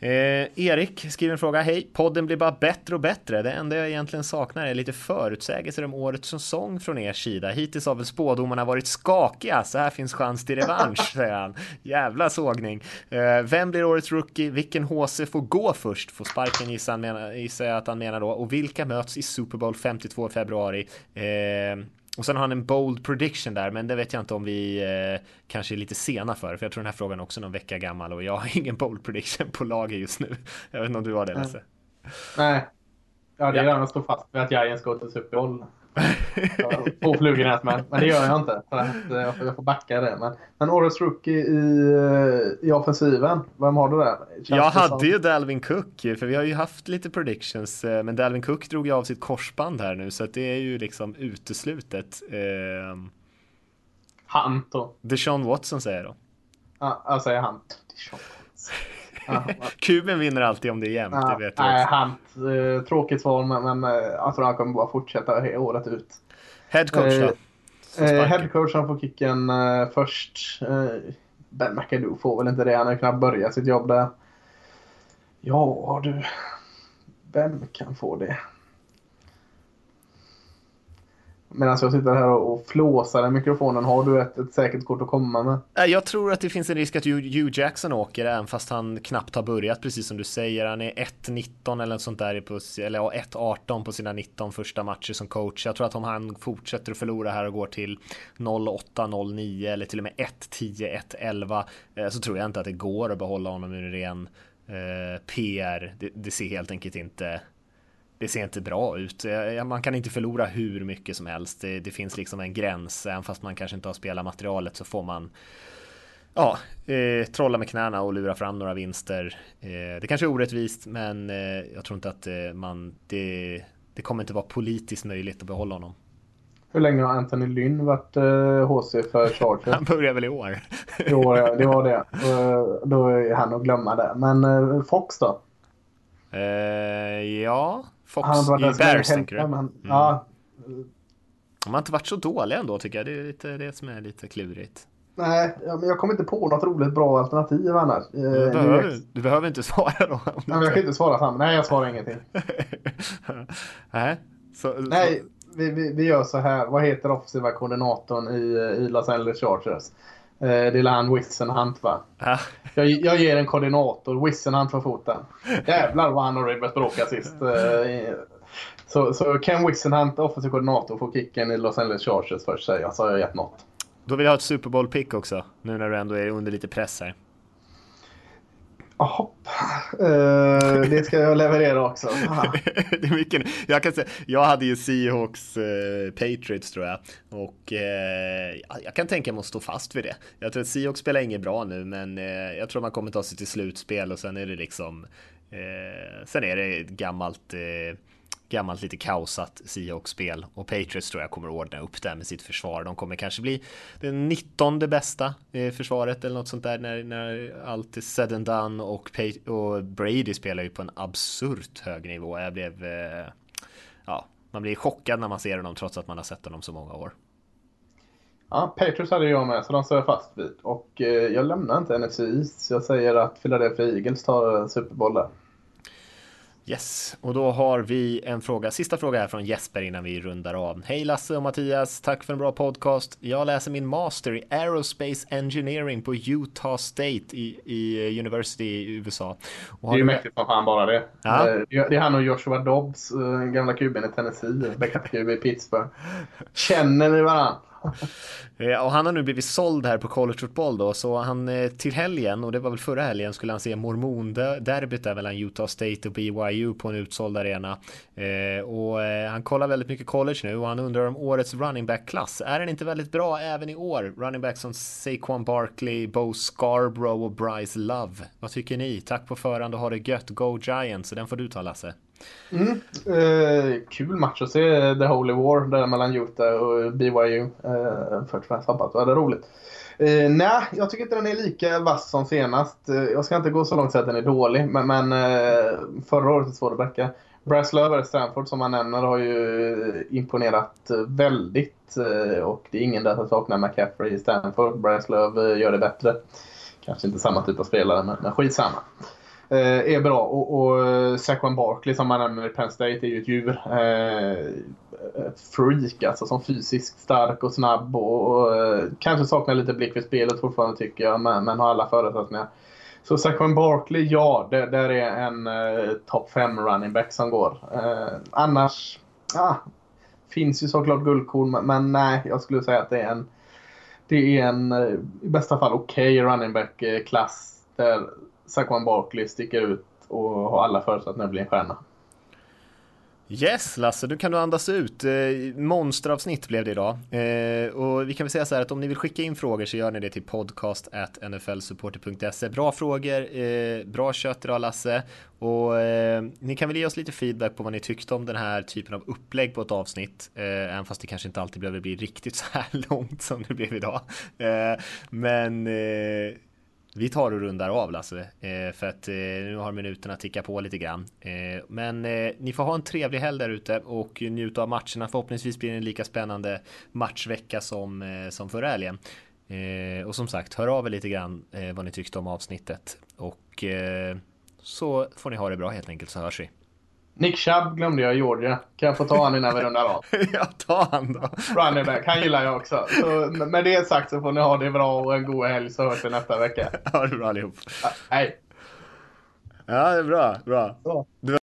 Eh, Erik skriver en fråga. Hej, podden blir bara bättre och bättre. Det enda jag egentligen saknar är lite förutsägelser om årets säsong från er sida. Hittills har väl spådomarna varit skakiga, så här finns chans till revansch, [laughs] säger han. Jävla sågning. Eh, vem blir årets rookie? Vilken HC får gå först? Får sparken gissar, han gissar jag att han menar då. Och vilka möts i Super Bowl 52 februari? Eh, och sen har han en bold prediction där, men det vet jag inte om vi eh, kanske är lite sena för, för jag tror den här frågan är också någon vecka gammal och jag har [laughs] ingen bold prediction på lager just nu. Jag vet inte om du har det Lasse? Nej. Ja, det är ja. att stå fast med att Giants går till Super Bowl. Två flugor i men, men det gör jag inte. För att eh, jag, får, jag får backa det. Men, men årets rookie i, eh, i offensiven, vem har du där? Känns jag hade som... ju Dalvin Cook, för vi har ju haft lite predictions. Eh, men Dalvin Cook drog ju av sitt korsband här nu, så att det är ju liksom uteslutet. Eh... Han då? Deshaun Watson säger jag då. Ja, jag säger han. Deshaun [laughs] Kuben vinner alltid om det är jämnt, ja, det vet Nej, han, eh, tråkigt svar, men, men eh, jag tror han kommer bara fortsätta året ut. Headcoach då? Eh, Headcoach han får kicken eh, först. Eh, ben McAdoo får väl inte det, han har knappt börjat sitt jobb där. Ja du, vem kan få det? Medan alltså, jag sitter här och flåsar i mikrofonen, har du ett, ett säkert kort att komma med? Eh, jag tror att det finns en risk att Hugh Jackson åker, även fast han knappt har börjat, precis som du säger. Han är 1-19 eller något sånt där, på, eller 1-18 på sina 19 första matcher som coach. Jag tror att om han fortsätter att förlora här och går till 0-8, 0-9 eller till och med 1-10, 1-11 eh, så tror jag inte att det går att behålla honom ur ren eh, PR. Det, det ser helt enkelt inte det ser inte bra ut. Man kan inte förlora hur mycket som helst. Det, det, finns liksom en gräns. Även fast man kanske inte har spelat materialet så får man ja, eh, trolla med knäna och lura fram några vinster. Eh, det kanske är orättvist, men eh, jag tror inte att eh, man det, det kommer inte vara politiskt möjligt att behålla honom. Hur länge har Anthony Lynn varit HC eh, för Chargers? [laughs] Han börjar väl i år. I år, ja. Det var det. Då är han att glömma det. Men eh, Fox då? ja, Fox han i Bears tänker du? Men, mm. ja. De har inte varit så dåliga ändå tycker jag. Det är lite det som är lite klurigt. Nej, men jag kommer inte på något roligt bra alternativ annars. Du eh, behöver, du behöver inte [laughs] svara då. Nej, men jag kan inte svara samma. Nej, jag svarar ingenting. [laughs] Nej, så, Nej vi, vi, vi, gör så här. Vad heter offensiva koordinatorn i, i Los Angeles Chargers? Eh, är han Wissenhunt va? Ja. Jag, jag ger en koordinator, Wissenhunt för foten. Jävlar vad han och Ribber bråkade sist. Eh, så, så Ken Wissenhunt, offensiv koordinator, får kicken i Los Angeles Chargers först säger jag, så har jag gett något. Då vill jag ha ett Super Bowl-pick också, nu när du ändå är under lite press här. Jaha, uh, det ska jag leverera också. [laughs] det är mycket. Jag, kan säga, jag hade ju Seahawks eh, Patriots tror jag. Och eh, jag kan tänka mig att stå fast vid det. Jag tror att Seahawks spelar inget bra nu, men eh, jag tror man kommer ta sig till slutspel och sen är det liksom eh, Sen är det ett gammalt gammalt lite kaosat Seahawks-spel och Patriots tror jag kommer ordna upp det med sitt försvar. De kommer kanske bli den 19 bästa eh, försvaret eller något sånt där när, när allt är said and done och, och Brady spelar ju på en absurt hög nivå. Jag blev, eh, ja, man blir chockad när man ser honom trots att man har sett honom så många år. Ja, Patriots hade jag med, så de står jag fast vid. Och eh, jag lämnar inte NFC East. Jag säger att Philadelphia Eagles tar eh, Super Bowl där. Yes, och då har vi en fråga, sista fråga här från Jesper innan vi rundar av. Hej Lasse och Mattias, tack för en bra podcast. Jag läser min master i Aerospace Engineering på Utah State i, i University i USA. det är ju mäktigt som fan bara det. Ja. Eh, det är han och Joshua Dobbs, eh, gamla kuben i Tennessee, backup-QB i Pittsburgh. Känner ni varandra? [laughs] Eh, och han har nu blivit såld här på college football då, så han eh, till helgen, och det var väl förra helgen, skulle han se mormonderbyt där mellan Utah State och BYU på en utsåld arena. Eh, och han kollar väldigt mycket college nu och han undrar om årets running back-klass. Är den inte väldigt bra även i år? Running back som Saquon Barkley, Bo Scarborough och Bryce Love. Vad tycker ni? Tack på förhand och ha det gött. Go Giants! Så den får du ta Lasse. Mm. Eh, kul match att se The Holy War där mellan Utah och BYU. Eh, det var roligt. Eh, nej, jag tycker inte den är lika vass som senast. Eh, jag ska inte gå så långt så att den är dålig, men, men eh, förra året är svår att backa. Brass Löver, Stanford som man nämner, har ju imponerat väldigt. Eh, och det är ingen där som saknar McCaffrey i Stanford. Brass Löver eh, gör det bättre. Kanske inte samma typ av spelare, men, men skitsamma. Eh, Eh, är bra. Och, och eh, Saquon Barkley som man nämner i Penn State är ju ett djur. Eh, ett freak alltså som fysiskt stark och snabb och, och eh, kanske saknar lite blick för spelet fortfarande tycker jag men, men har alla förutsättningar. Så Saquon Barkley, ja, det, där är en eh, topp 5 running back som går. Eh, annars, ah, finns ju såklart guldkorn men, men nej, jag skulle säga att det är en det är en i bästa fall okej okay running back-klass där Saquon Barkley sticker ut och har alla förutsättningar att bli en stjärna. Yes Lasse, nu kan du andas ut. Eh, monsteravsnitt blev det idag. Eh, och vi kan väl säga så här att om ni vill skicka in frågor så gör ni det till podcast.nflsupporter.se. Bra frågor, eh, bra kött idag Lasse. Och ni kan väl ge oss lite feedback på vad ni tyckte om den här typen av upplägg på ett avsnitt. Även fast det kanske inte alltid behöver bli riktigt så här [laughs] långt som det blev idag. Men vi tar och rundar av Lasse, eh, för att eh, nu har minuterna tickat på lite grann. Eh, men ni får ha en trevlig helg där ute och njuta av matcherna. Förhoppningsvis blir det en lika spännande matchvecka som, som förra helgen. Och som sagt, hör av er lite grann vad ni tyckte om avsnittet. Och så får ni ha det bra helt enkelt så hörs vi. Nick Chubb glömde jag i Georgia. Kan jag få ta han innan vi rundar av? [laughs] ja, ta han då. Running back, han gillar jag också. Så med det sagt så får ni ha det bra och en god helg så hörs vi nästa vecka. [laughs] Ha det bra allihop. Ja, hej. Ja, det är bra. Bra. Du